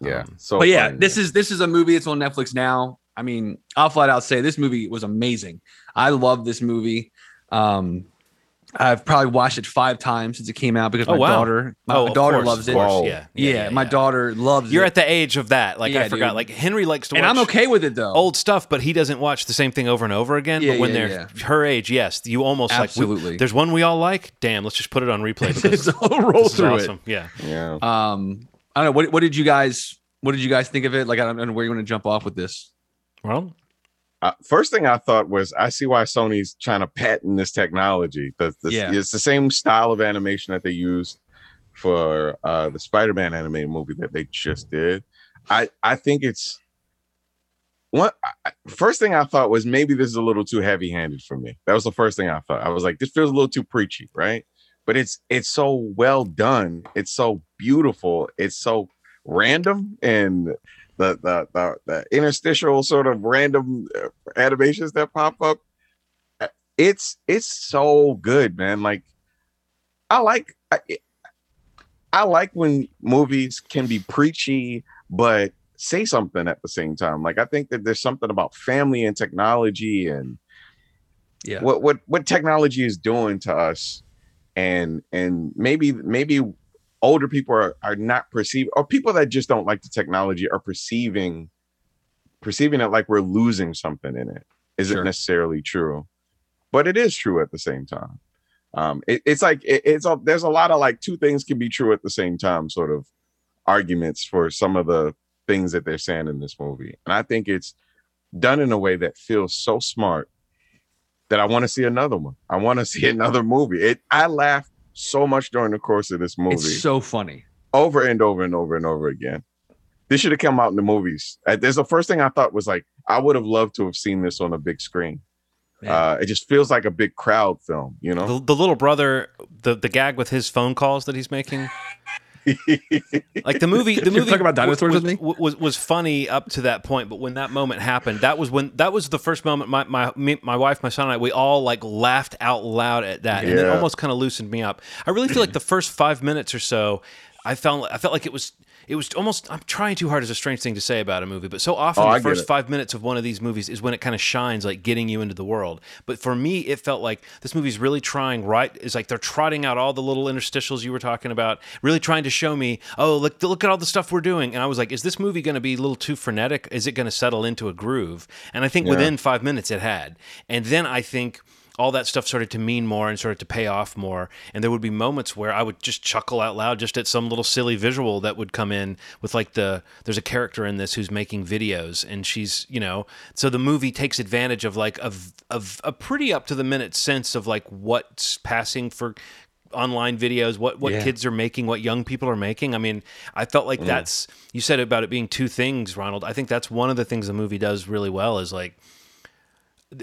Yeah. Um, so but yeah, funny. this is this is a movie. It's on Netflix now. I mean, I'll flat out say this movie was amazing. I love this movie. Um, I've probably watched it five times since it came out because Oh, my wow. daughter, my oh, of daughter course, loves it. course, Whoa. Yeah, Yeah, my daughter loves it. You're it, at the age of that. Like I forgot. dude. Like Henry likes to watch. and I'm okay with it though. Old stuff, but he doesn't watch the same thing over and over again. Yeah, but when yeah, they're her age, yes, you almost Absolutely. like. we- there's one we all like. Damn, let's just put it on replay [LAUGHS] because so roll this is through awesome. Yeah. yeah. Um, I don't know. What what did you guys what did you guys think of it? Like I don't know where you want to jump off with this. Well, Uh, first thing I thought was, I see why Sony's trying to patent this technology. The, the, Yeah. It's the same style of animation that they used for uh, the Spider-Man animated movie that they just did. I I think it's I- first thing I thought was maybe this is a little too heavy-handed for me. That was the first thing I thought. I was like, this feels a little too preachy, right? But it's it's so well done. It's so beautiful. It's so random and the the the, the interstitial sort of random uh, animations that pop up. uh, It's it's so good, man. Like I like I, I like when movies can be preachy but say something at the same time. Like I think that there's something about family and technology and Yeah. what what what technology is doing to us and and maybe maybe older people are, are not perceiving or people that just don't like the technology are perceiving perceiving it like we're losing something in it isn't Sure. necessarily true but it is true at the same time um it, it's like it, it's a, there's a lot of like two things can be true at the same time sort of arguments for some of the things that they're saying in this movie and i think it's done in a way that feels so smart that I want to see another one. I want to [LAUGHS] see another movie. It I laughed so much during the course of this movie, It's so funny. over and over and over and over again. This should have come out in the movies. There's the first thing I thought was like I would have loved to have seen this on a big screen. Uh, it just feels like a big crowd film, you know. the, the little brother, the the gag with his phone calls that he's making. Like the movie, the You're movie talking about dinosaurs was, with me? was, was was funny up to that point, but when that moment happened, that was when that was the first moment. My my me, my wife, my son, and I, we all like laughed out loud at that, and it almost kind of loosened me up. I really feel like the first five minutes or so, I felt I felt like it was it was almost. I'm trying too hard as a strange thing to say about a movie, but so often Oh, the first five minutes of one of these movies is when it kind of shines, like getting you into the world. But for me, it felt like this movie's really trying. Right, is like they're trotting out all the little interstitials you were talking about, really trying to show me, oh, look, look at all the stuff we're doing. And I was like, is this movie going to be a little too frenetic? Is it going to settle into a groove? And I think Yeah. within five minutes it had. And then I think all that stuff started to mean more and started to pay off more. And there would be moments where I would just chuckle out loud just at some little silly visual that would come in with like the there's a character in this who's making videos and she's, you know, so the movie takes advantage of like of of a pretty up to the minute sense of like what's passing for online videos what what Yeah. kids are making what young people are making i mean i felt like mm. that's you said about it being two things ronald i think that's one of the things the movie does really well is like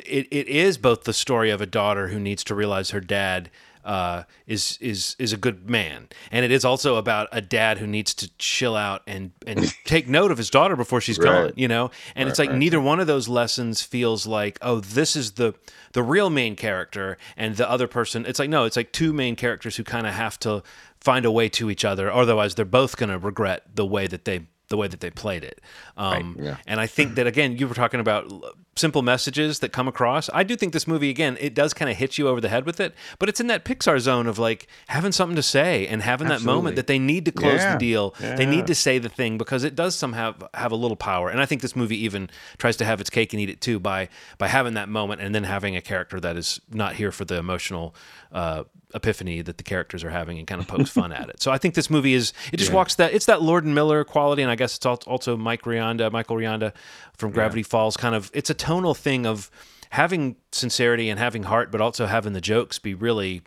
it, it is both the story of a daughter who needs to realize her dad uh, is is is a good man, and it is also about a dad who needs to chill out and and [LAUGHS] take note of his daughter before she's gone. You know, and it's like neither one of those lessons feels like oh this is the the real main character and the other person. It's like no, it's like two main characters who kind of have to find a way to each other, otherwise they're both going to regret the way that they the way that they played it. Um, yeah. And I think that again, you were talking about simple messages that come across. I do think this movie again, it does kind of hit you over the head with it, but it's in that Pixar zone of like having something to say and having that moment that they need to close Yeah. the deal. They need to say the thing because it does somehow have a little power. And I think this movie even tries to have its cake and eat it too by by having that moment and then having a character that is not here for the emotional uh, epiphany that the characters are having and kind of pokes fun at it. So I think this movie is it just walks that it's that Lord and Miller quality, and I guess it's also Mike Rianda, Michael Rianda from Gravity Falls. Kind of it's a tonal thing of having sincerity and having heart, but also having the jokes be really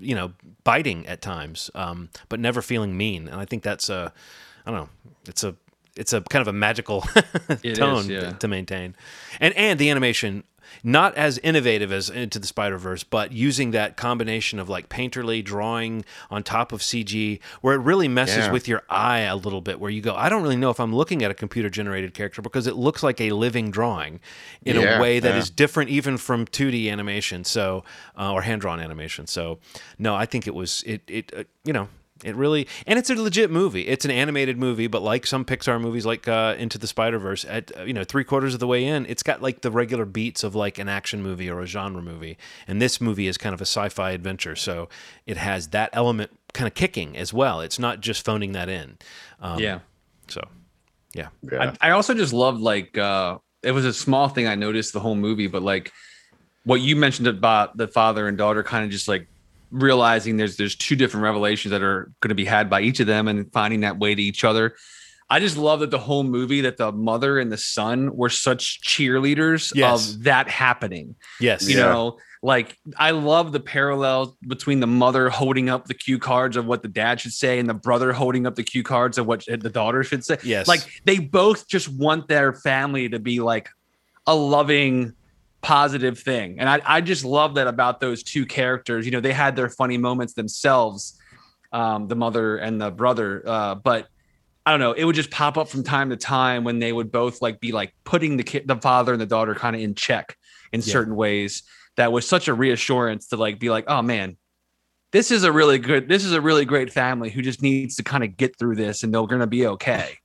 you know biting at times um, but never feeling mean and i think that's a i don't know it's a it's a kind of a magical [LAUGHS] tone is, yeah. to maintain and and the animation not as innovative as into the spider verse but using that combination of like painterly drawing on top of cg where it really messes Yeah. with your eye a little bit where you go i don't really know if i'm looking at a computer generated character because it looks like a living drawing in Yeah, a way that is yeah. different even from 2D animation, so uh, or hand drawn animation. So no, I think it was it it uh, you know it really and it's a legit movie. It's an animated movie, but like some Pixar movies, like uh, Into the Spider Verse, at uh, you know three quarters of the way in, it's got like the regular beats of like an action movie or a genre movie, and this movie is kind of a sci-fi adventure, so it has that element kind of kicking as well. It's not just phoning that in. Um, yeah. So yeah. Yeah. I, I also just loved like uh it was a small thing I noticed the whole movie, but like what you mentioned about the father and daughter kind of just like realizing there's there's two different revelations that are going to be had by each of them and finding that way to each other. I just love that the whole movie that the mother and the son were such cheerleaders Yes. of that happening. Yes. You Yeah. know, like I love the parallels between the mother holding up the cue cards of what the dad should say and the brother holding up the cue cards of what the daughter should say. Yes. Like they both just want their family to be like a loving, positive thing. And I, I just love that about those two characters. You know, they had their funny moments themselves, um, the mother and the brother. Uh, but I don't know, it would just pop up from time to time when they would both like be like putting the kid, the father and the daughter kind of in check in Yeah. certain ways. That was such a reassurance to like be like, oh man, this is a really good, this is a really great family who just needs to kind of get through this and they're gonna be okay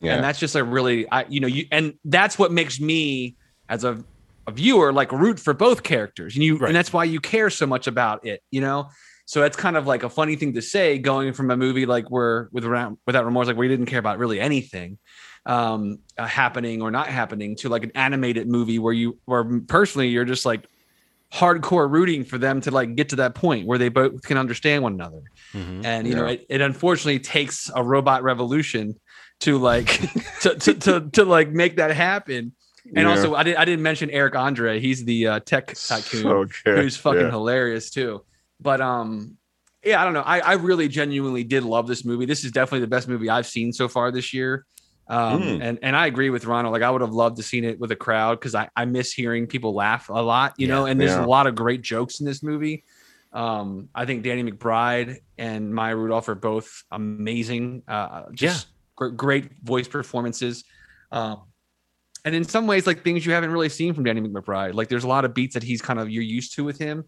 yeah. and that's just a really i you know you and that's what makes me as a, a viewer like root for both characters and you Right. and that's why you care so much about it you know so that's kind of like a funny thing to say going from a movie like where with around without remorse like where you didn't care about really anything um uh, happening or not happening to like an animated movie where you where personally you're just like hardcore rooting for them to like get to that point where they both can understand one another Mhm. and you know it, it unfortunately takes a robot revolution to like [LAUGHS] to, to to to like make that happen and Yeah. also i didn't i didn't mention eric andre he's the uh, tech tycoon good. who's fucking Yeah. hilarious too but um yeah i don't know I, I really genuinely did love this movie this is definitely the best movie i've seen so far this year um Mm. and and i agree with ronald like i would have loved to seen it with a crowd because i i miss hearing people laugh a lot you know and there's Yeah. a lot of great jokes in this movie um i think danny mcbride and maya rudolph are both amazing uh just gr- great voice performances um and in some ways like things you haven't really seen from danny mcbride. Like there's a lot of beats that he's kind of you're used to with him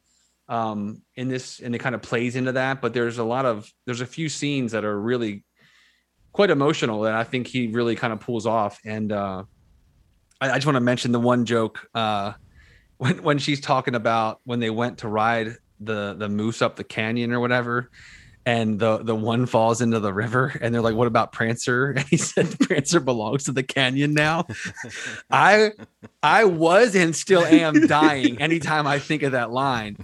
um in this and it kind of plays into that. But there's a lot of there's a few scenes that are really quite emotional that i think he really kind of pulls off. And uh i, I just want to mention the one joke uh [LAUGHS] when when she's talking about when they went to ride the the moose up the canyon or whatever and the the one falls into the river [LAUGHS] and they're like what about prancer? [LAUGHS] And he said prancer belongs to the canyon now. [LAUGHS] I i was and still am dying anytime i think of that line.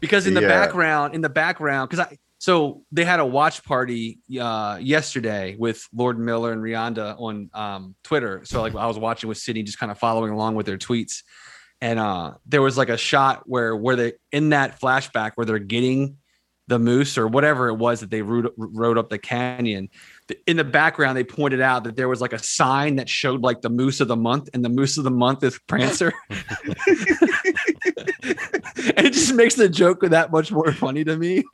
Because in the Yeah. background in the background because i so they had a watch party uh yesterday with lord miller and rianda on um twitter. So like i was watching with sydney just kind of following along with their tweets. And uh there was like a shot where where they in that flashback where they're getting the moose or whatever it was that they rode, rode up the canyon. In the background they pointed out that there was like a sign that showed like the moose of the month and the moose of the month is prancer. And [LAUGHS] [LAUGHS] it just makes the joke that much more funny to me.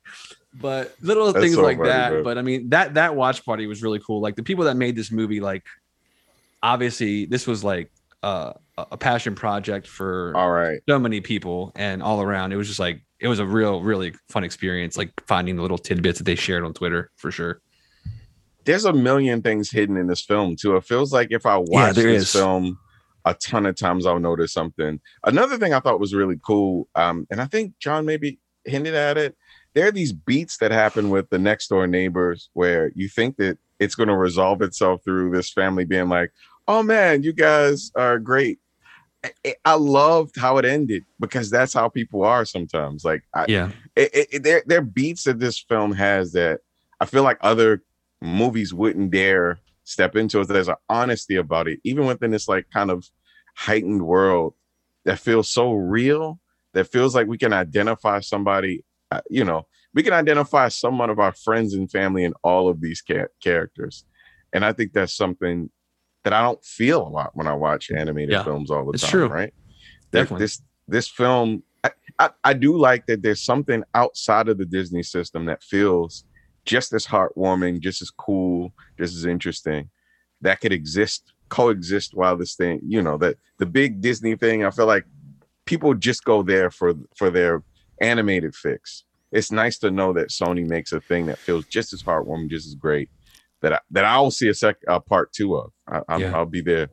But little That's things so like funny, that. man. but i mean that that watch party was really cool. Like the people that made this movie like obviously this was like uh, a passion project for All right. so many people and all around. It was just like it was a real really fun experience like finding the little tidbits that they shared on twitter for sure There's a million things hidden in this film too. It feels like if I watch there this is. film a ton of times I'll notice something. Another thing I thought was really cool, um, and I think John maybe hinted at it. There are these beats that happen with the next door neighbors where you think that it's going to resolve itself through this family being like, "Oh man, you guys are great." I, I loved how it ended because that's how people are sometimes. Like, I, Yeah. it, it, it- there, there are beats that this film has that I feel like other movies wouldn't dare step into. There's an honesty about it, even within this like kind of heightened world that feels so real. That feels like we can identify somebody. Uh, you know, we can identify someone of our friends and family in all of these ca- characters, and I think that's something that I don't feel a lot when I watch animated Yeah, films all the it's time. true. Right? That- Definitely. This this film I, I, I do like that there's something outside of the Disney system that feels just as heartwarming, just as cool, just as interesting that could exist, coexist while this thing, you know, that the big Disney thing, I feel like people just go there for for their animated fix. It's nice to know that Sony makes a thing that feels just as heartwarming, just as great. That I, that I will see a sec uh, part two of. I, I'm, Yeah. I'll be there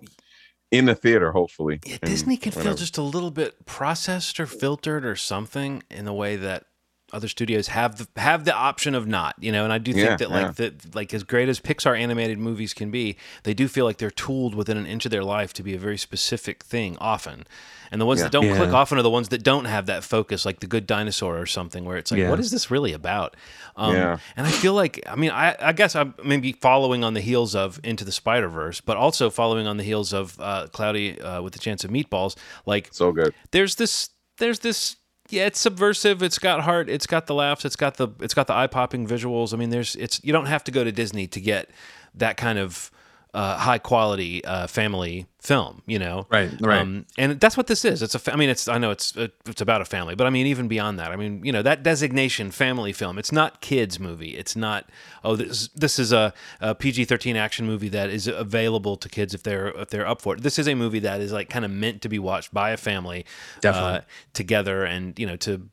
in the theater, hopefully. Yeah, Disney can feel just a little bit processed or filtered or something in the way that other studios have the have the option of not, you know. And I do think Yeah, that yeah. like that like as great as Pixar animated movies can be, they do feel like they're tooled within an inch of their life to be a very specific thing often. And the ones Yeah. that don't click often are the ones that don't have that focus, like the Good Dinosaur or something, where it's like, Yeah. what is this really about? Um, Yeah. And I feel like, I mean, I, I guess I'm maybe following on the heels of Into the Spider Verse, but also following on the heels of uh, Cloudy uh, with the Chance of Meatballs. Like, so good. there's this, there's this. Yeah, it's subversive. It's got heart. It's got the laughs. It's got the it's got the eye popping visuals. I mean, there's it's you don't have to go to Disney to get that kind of uh, high quality uh, family film. You know, Right, right. Um, and that's what this is. It's a. Fa- I mean, it's. I know it's. It's about a family, but I mean, even beyond that. I mean, you know, that designation, family film. It's not kids movie. It's not. Oh, this. This is a, a PG thirteen action movie that is available to kids if they're if they're up for it. This is a movie that is like kind of meant to be watched by a family, Definitely. uh, together, and you know to.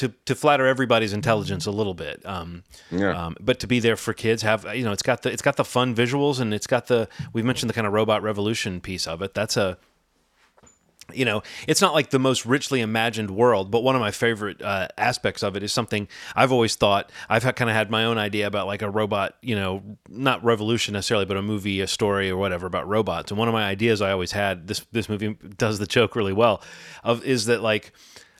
To, to flatter everybody's intelligence a little bit, um, Yeah. um, but to be there for kids, have you know, it's got the it's got the fun visuals and it's got the we've mentioned the kind of robot revolution piece of it. That's a you know, it's not like the most richly imagined world, but one of my favorite uh, aspects of it is something I've always thought. I've kind of had my own idea about like a robot, you know, not revolution necessarily, but a movie, a story, or whatever about robots. And one of my ideas I always had this this movie does the joke really well, of is that like.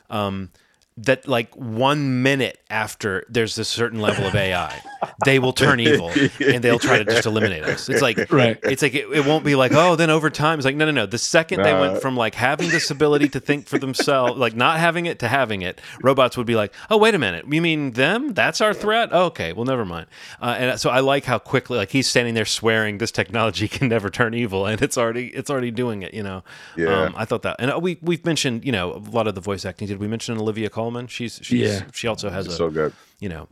Um, that like one minute after there's a certain level of AI, they will turn [LAUGHS] evil and they'll try to just eliminate us. It's like Right. It's like it, it won't be like oh then over time it's like no no no. The second they went from like having this ability to think for themselves, like not having it to having it, robots would be like oh wait a minute, you mean them? That's our threat? Oh, okay, well never mind. Uh, and so I like how quickly like he's standing there swearing this technology [LAUGHS] can never turn evil and it's already it's already doing it. You know. Yeah. Um, I thought that, and uh, we we've mentioned you know a lot of the voice acting. Did we mention Olivia Colman? She's she's Yeah. she also has a so good. you know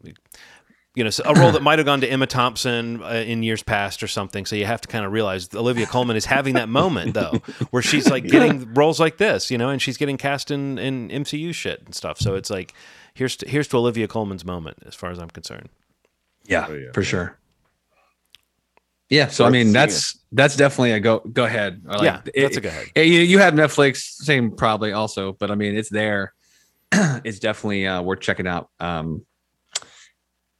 you know a role that might have gone to Emma Thompson uh, in years past or something. So you have to kind of realize Olivia Colman is having that moment though, [LAUGHS] where she's like getting roles like this, you know, and she's getting cast in in MCU shit and stuff. So it's like here's to, here's to Olivia Colman's moment as far as I'm concerned. Yeah, Oh, yeah. for sure. Yeah, so I mean seeing. that's that's definitely a go go ahead. Like, yeah, it- that's a go ahead. Yeah, you, you have Netflix, same probably also, but I mean it's there. [CLEARS THROAT] it's definitely uh, worth checking out. Um,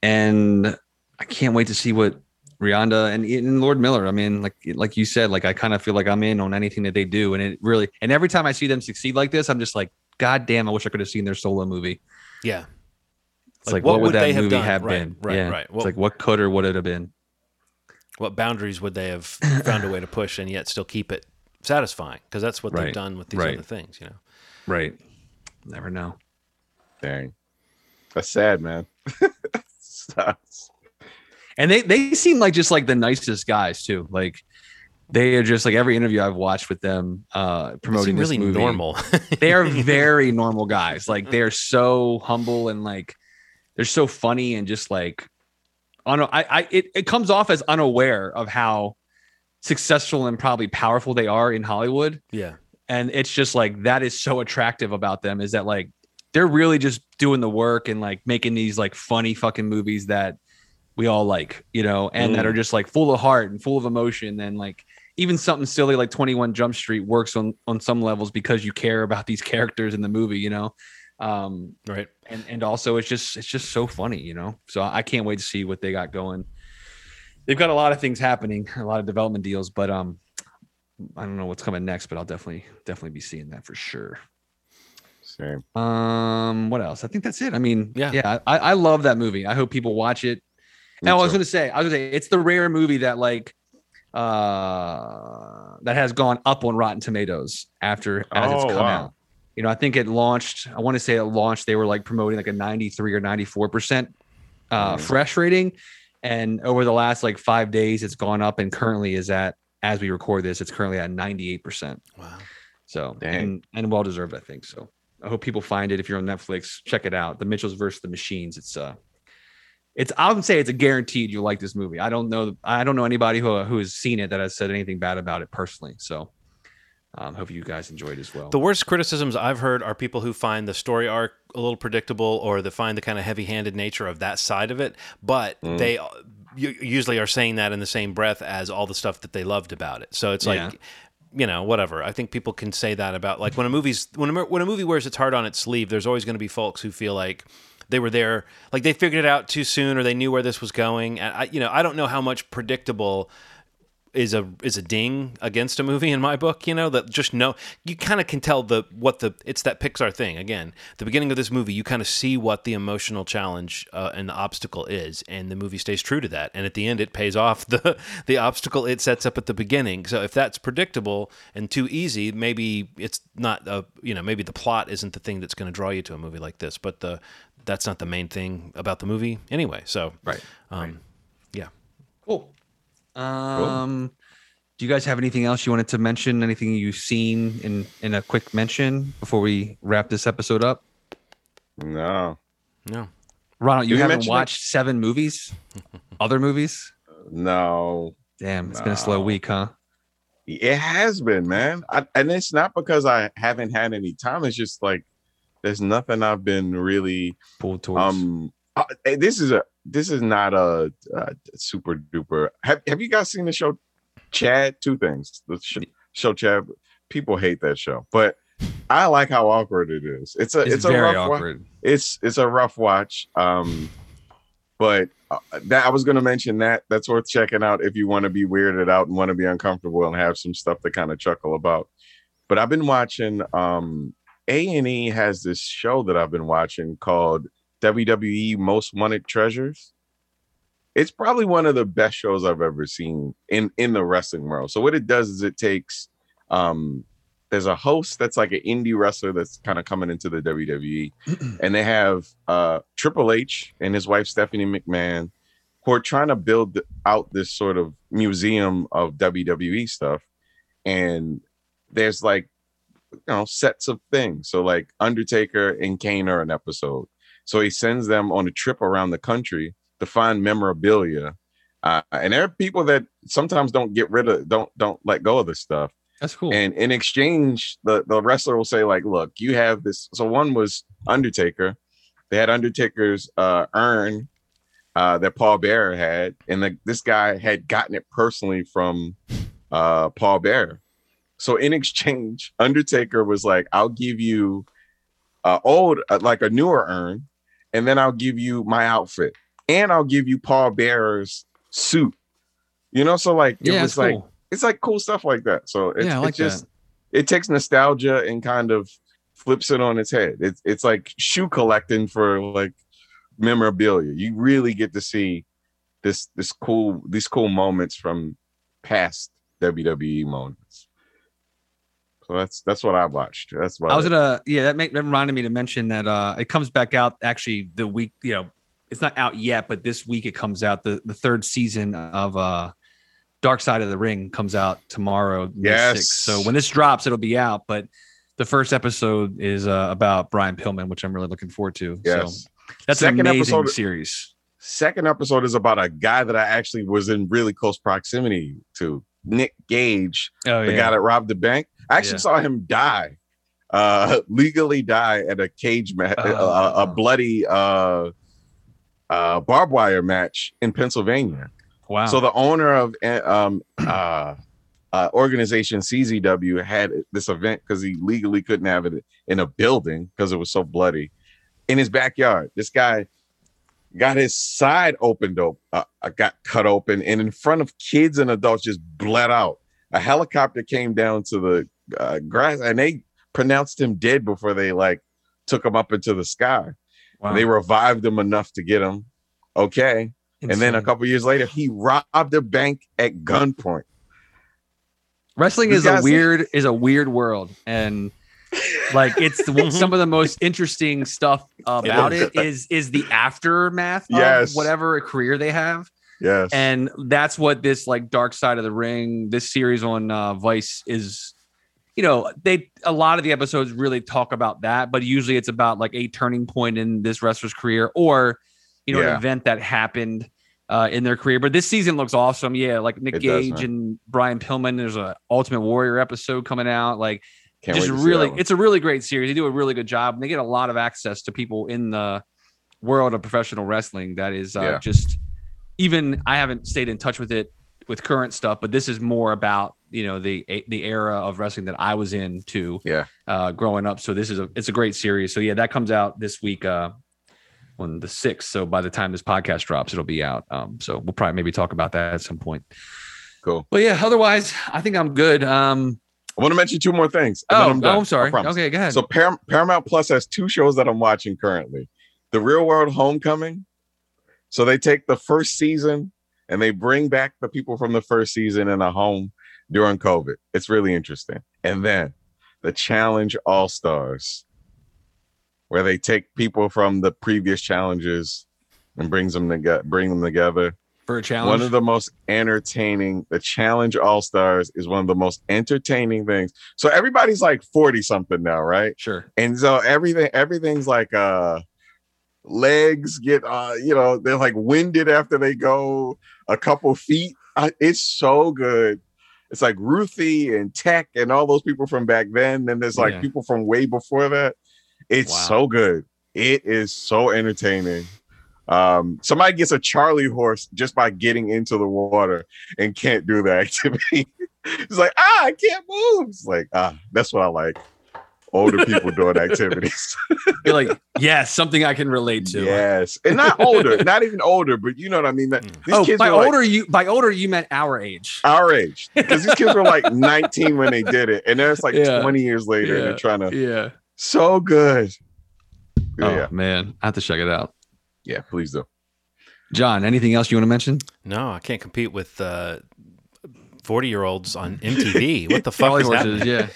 and I can't wait to see what Rianda and, and Lord Miller. I mean, like like you said, like I kind of feel like I'm in on anything that they do, and it really. And every time I see them succeed like this, I'm just like, God damn! I wish I could have seen their solo movie. Yeah, It's Like, like, what what, would would that they have movie have, Right, been? right, yeah. right. It's like what could or would it have been? what boundaries would they have found a way to push and yet still keep it satisfying? Because that's what they've done with these right. other things, you know. Right. Never know. Dang. That's sad, man. [LAUGHS] Sucks. And they they seem like just like the nicest guys too. Like they are just like every interview I've watched with them uh promoting this really movie. normal. [LAUGHS] They are [LAUGHS] very normal guys. Like they're so humble and like they're so funny and just like on I, I it, it comes off as unaware of how successful and probably powerful they are in Hollywood. yeah. And it's just like that is so attractive about them is that like they're really just doing the work and like making these like funny fucking movies that we all like you know and that Mm. are just like full of heart and full of emotion and like even something silly like 21 Jump Street works on on some levels because you care about these characters in the movie, you know. Um, Right. and and also it's just it's just so funny, you know. So I can't wait to see what they got going. They've got a lot of things happening, a lot of development deals, but um, I don't know what's coming next, but I'll definitely definitely be seeing that for sure. Same. Um, what else? I think that's it. I mean, Yeah. yeah, I, I love that movie. I hope people watch it. Me Now I was gonna say, I was gonna say it's the rare movie that like uh that has gone up on Rotten Tomatoes after as it's Oh, come wow. out. You know, I think it launched, I want to say it launched, they were like promoting like a 93 or 94 percent uh Mhm. fresh rating. And over the last like five days, it's gone up and currently is at as we record this, it's currently at 98 percent. Wow. So Dang. and and well deserved, I think. So I hope people find it. If you're on Netflix, check it out. The Mitchells versus the Machines. It's uh it's I would say it's a guaranteed you'll like this movie. I don't know I don't know anybody who who has seen it that has said anything bad about it personally. So um hope you guys enjoyed as well. The worst criticisms I've heard are people who find the story arc a little predictable or they find the kind of heavy-handed nature of that side of it, but Mm. they u- usually are saying that in the same breath as all the stuff that they loved about it. So it's like Yeah. you know, whatever. I think people can say that about like when a movie's when a, when a movie wears its heart on its sleeve, there's always going to be folks who feel like they were there, like they figured it out too soon or they knew where this was going. And I, you know, I don't know how much predictable is a is a ding against a movie in my book you know that just know you kind of can tell the what the it's that pixar thing. Again the beginning of this movie you kind of see what the emotional challenge uh, and the obstacle is and the movie stays true to that. And at the end it pays off the [LAUGHS] the obstacle it sets up at the beginning. So if that's predictable and too easy maybe it's not a you know maybe the plot isn't the thing that's going to draw you to a movie like this but the that's not the main thing about the movie anyway. So right. um yeah. Cool. Um do you guys have anything else you wanted to mention? Anything you've seen in in a quick mention before we wrap this episode up? No, no Ronald, you Did haven't mention it? watched seven movies? [LAUGHS] Other movies? no. Damn, it's been a slow week, huh? It has been, man. I, and it's not because I haven't had any time. It's just like there's nothing I've been really. Pulled towards. Um, uh, eh, this is a this is not a, uh super duper. Have Have you guys seen the show Chad? Two things. The sh- show Chad. People hate that show, but I like how awkward it is. It's a it's, it's, a rough wa- awkward. it's it's a rough watch. Um, but uh, that I was going to mention that that's worth checking out if you want to be weirded out and want to be uncomfortable and have some stuff to kind of chuckle about. But I've been watching. Um, A and E has this show that I've been watching called WWE Most Wanted Treasures. It's probably one of the best shows I've ever seen in in the wrestling world. So what it does is it takes um there's a host that's like an indie wrestler that's kind of coming into the WWE [CLEARS THROAT] and they have uh Triple H and his wife Stephanie McMahon who are trying to build out this sort of museum of WWE stuff and there's like you know sets of things so like Undertaker and Kane are an episode so he sends them on a trip around the country to find memorabilia uh, and there are people that sometimes don't get rid of don't don't let go of this stuff That's cool. and in exchange, the, the wrestler will say, like, look, you have this. So one was Undertaker. They had Undertaker's uh urn uh that Paul Bearer had, and the, this guy had gotten it personally from uh Paul Bearer. So in exchange, Undertaker was like, I'll give you uh old uh, like a newer urn, and then I'll give you my outfit, and I'll give you Paul Bearer's suit. You know, so like it yeah, was it's like cool. it's like cool stuff like that. So it's, Yeah, like it's just it takes nostalgia and kind of flips it on its head. It's it's like shoe collecting for like memorabilia. You really get to see this this cool these cool moments from past WWE moments. So that's that's what I watched. That's what I was gonna, yeah, that, make, that reminded me to mention that uh it comes back out actually the week, you know, it's not out yet, but this week it comes out. The the third season of uh Dark Side of the Ring comes out tomorrow. Yes. 6th. So when this drops, it'll be out. But the first episode is uh, about Brian Pillman, which I'm really looking forward to. yes. So that's Second an amazing episode- series. Second episode is about a guy that I actually was in really close proximity to, Nick Gage, Oh the guy that robbed the bank. I actually Yeah. saw him die, uh, [LAUGHS] legally die at a cage match, Oh. a, a bloody uh, uh, barbed wire match in Pennsylvania. wow. So the owner of uh, um, [CLEARS THROAT] uh, uh, organization CZW had this event because he legally couldn't have it in a building because it was so bloody in his backyard. This guy got his side opened up, uh, uh, got cut open, and in front of kids and adults, just bled out. A helicopter came down to the uh, grass, and they pronounced him dead before they like took him up into the sky. Wow. They revived him enough to get him okay. And then a couple years later, he robbed a bank at gunpoint. wrestling is a weird is a weird world and like it's [LAUGHS] some of the most interesting stuff about it [LAUGHS] is is the aftermath of Yes. whatever career they have Yes. and that's what this like dark side of the ring this series on uh, vice is you know they a lot of the episodes really talk about that but usually it's about like a turning point in this wrestler's career or you know Yeah. an event that happened uh, in their career but this season looks awesome yeah like nick It gage man. and brian pillman there's a ultimate warrior episode coming out like Can't just wait to see really it's a really great series they do a really good job and they get a lot of access to people in the world of professional wrestling that is uh, Yeah. just even i haven't stayed in touch with it with current stuff but this is more about you know the the era of wrestling that i was in too Yeah. uh growing up so this is a it's a great series so yeah that comes out this week uh on the 6th so by the time this podcast drops it'll be out um so we'll probably maybe talk about that at some point Cool. but yeah otherwise i think i'm good um I want to mention two more things. oh, I'm oh i'm sorry okay go ahead So Param- Paramount Plus has two shows that I'm watching currently. The Real World Homecoming. So they take the first season and they bring back the people from the first season in a home during COVID. It's really interesting. And then the Challenge All Stars, where they take people from the previous challenges and brings them together, bring them together. for a challenge One of the most entertaining, the Challenge All Stars is one of the most entertaining things. So everybody's like 40 something now, right? sure And so everything, everything's like uh legs get uh, you know, they're like winded after they go a couple feet. It's so good. It's like Ruthie and Teck and all those people from back then. Then there's like Yeah. people from way before that. It's Wow. so good. It is so entertaining. Um, somebody gets a Charlie horse just by getting into the water and can't do the [LAUGHS] activity. it's like, ah, I can't move. It's like, ah, that's what I like. Older [LAUGHS] people doing activities. [LAUGHS] You're like, yes, something I can relate to. yes. And not older, [LAUGHS] not even older, but you know what I mean? That Mm. these oh, kids by were like older you by older you meant our age. our age. Because these kids were like 19 when they did it. And then it's like Yeah. 20 years later and they're trying to Yeah. so good. Oh Yeah. man, I have to check it out. Yeah, please do. John, anything else you want to mention? No, I can't compete with uh, forty-year-olds on [LAUGHS] MTV. What the fuck is horses, that?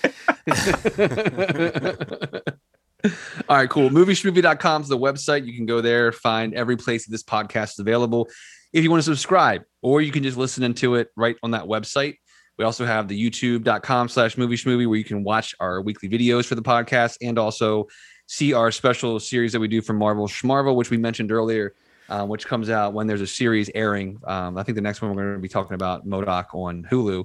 yeah. [LAUGHS] All right, cool. Movieschmovie.com is the website. You can go there, find every place that this podcast is available. If you want to subscribe, or you can just listen into it right on that website. We also have the youtube.com slash movie schmovie where you can watch our weekly videos for the podcast and also see our special series that we do for Marvel Schmarvel, which we mentioned earlier, uh, which comes out when there's a series airing. Um, I think the next one we're going to be talking about M.O.D.O.K. on Hulu,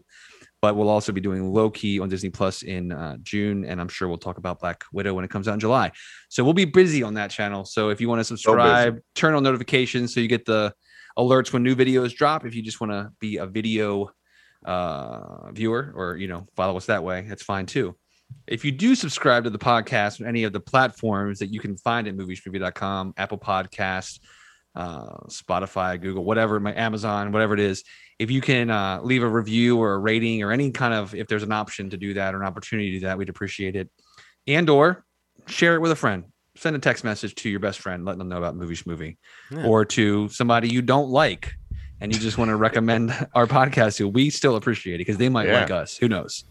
but we'll also be doing Loki on Disney Plus in uh, June, and I'm sure we'll talk about Black Widow when it comes out in July. So we'll be busy on that channel. So if you want to subscribe, turn on notifications so you get the alerts when new videos drop. If you just want to be a video uh, viewer or you know follow us that way, that's fine too. If you do subscribe to the podcast on any of the platforms that you can find at movieschmovie.com, Apple Podcasts, uh, Spotify, Google, whatever, my Amazon, whatever it is, if you can uh, leave a review or a rating or any kind of, if there's an option to do that or an opportunity to do that, we'd appreciate it. And or share it with a friend. Send a text message to your best friend, letting them know about Movie Schmovie, Yeah. or to somebody you don't like and you just want to recommend [LAUGHS] our podcast to. We still appreciate it because they might Yeah. like us. Who knows?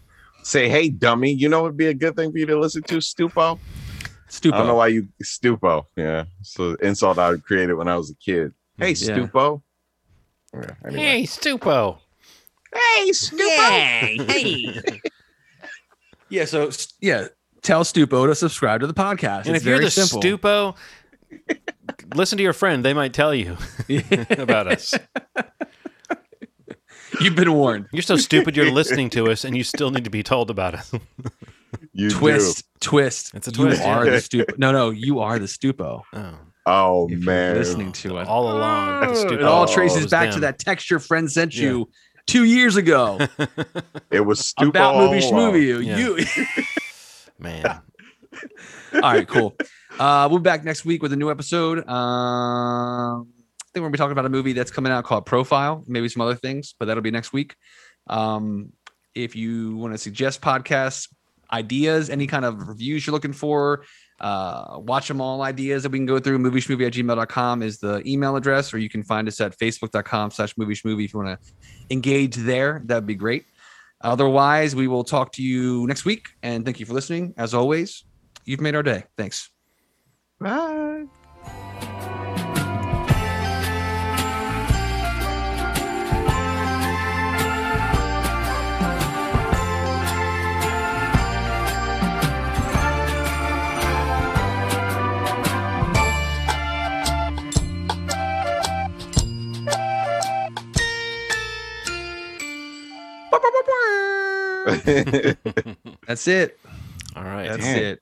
Say, hey, dummy, you know it'd be a good thing for you to listen to? Stupo. Stupo. I don't know why you Stupo. Yeah. So insult I created when I was a kid. Hey, Yeah. Stupo. Yeah, anyway. Hey, Stupo. Hey, Stupo. Hey. [LAUGHS] Yeah. So yeah, tell Stupo to subscribe to the podcast. And it's if you're the simple. Stupo, [LAUGHS] listen to your friend. They might tell you [LAUGHS] about us. You've been warned. You're so stupid. You're listening to us, and you still need to be told about us. You twist, twist. It's a twist. You twist, are the [LAUGHS] Stupo. No, no, you are the Stupo. Oh. Oh If man. you're listening to us. all along. the Oh, Stupo it all Oh, traces was back to that text your friend sent Yeah. you two years ago [LAUGHS] It was stupid. about all movie along. schmovie. You, Yeah. you [LAUGHS] Man. All right, cool. Uh, we'll be back next week with a new episode. Um, I think we're gonna be talking about a movie that's coming out called Profile, maybe some other things, but that'll be next week. Um, if you want to suggest podcasts, ideas, any kind of reviews you're looking for, uh, watch them all ideas that we can go through. Movieschmovie at gmail.com is the email address, or you can find us at facebook.com slash movieschmovie if you want to engage there. That'd be great. Otherwise, we will talk to you next week. And thank you for listening. As always, you've made our day. Thanks. Bye. [LAUGHS] That's it. All right. That's Damn. it.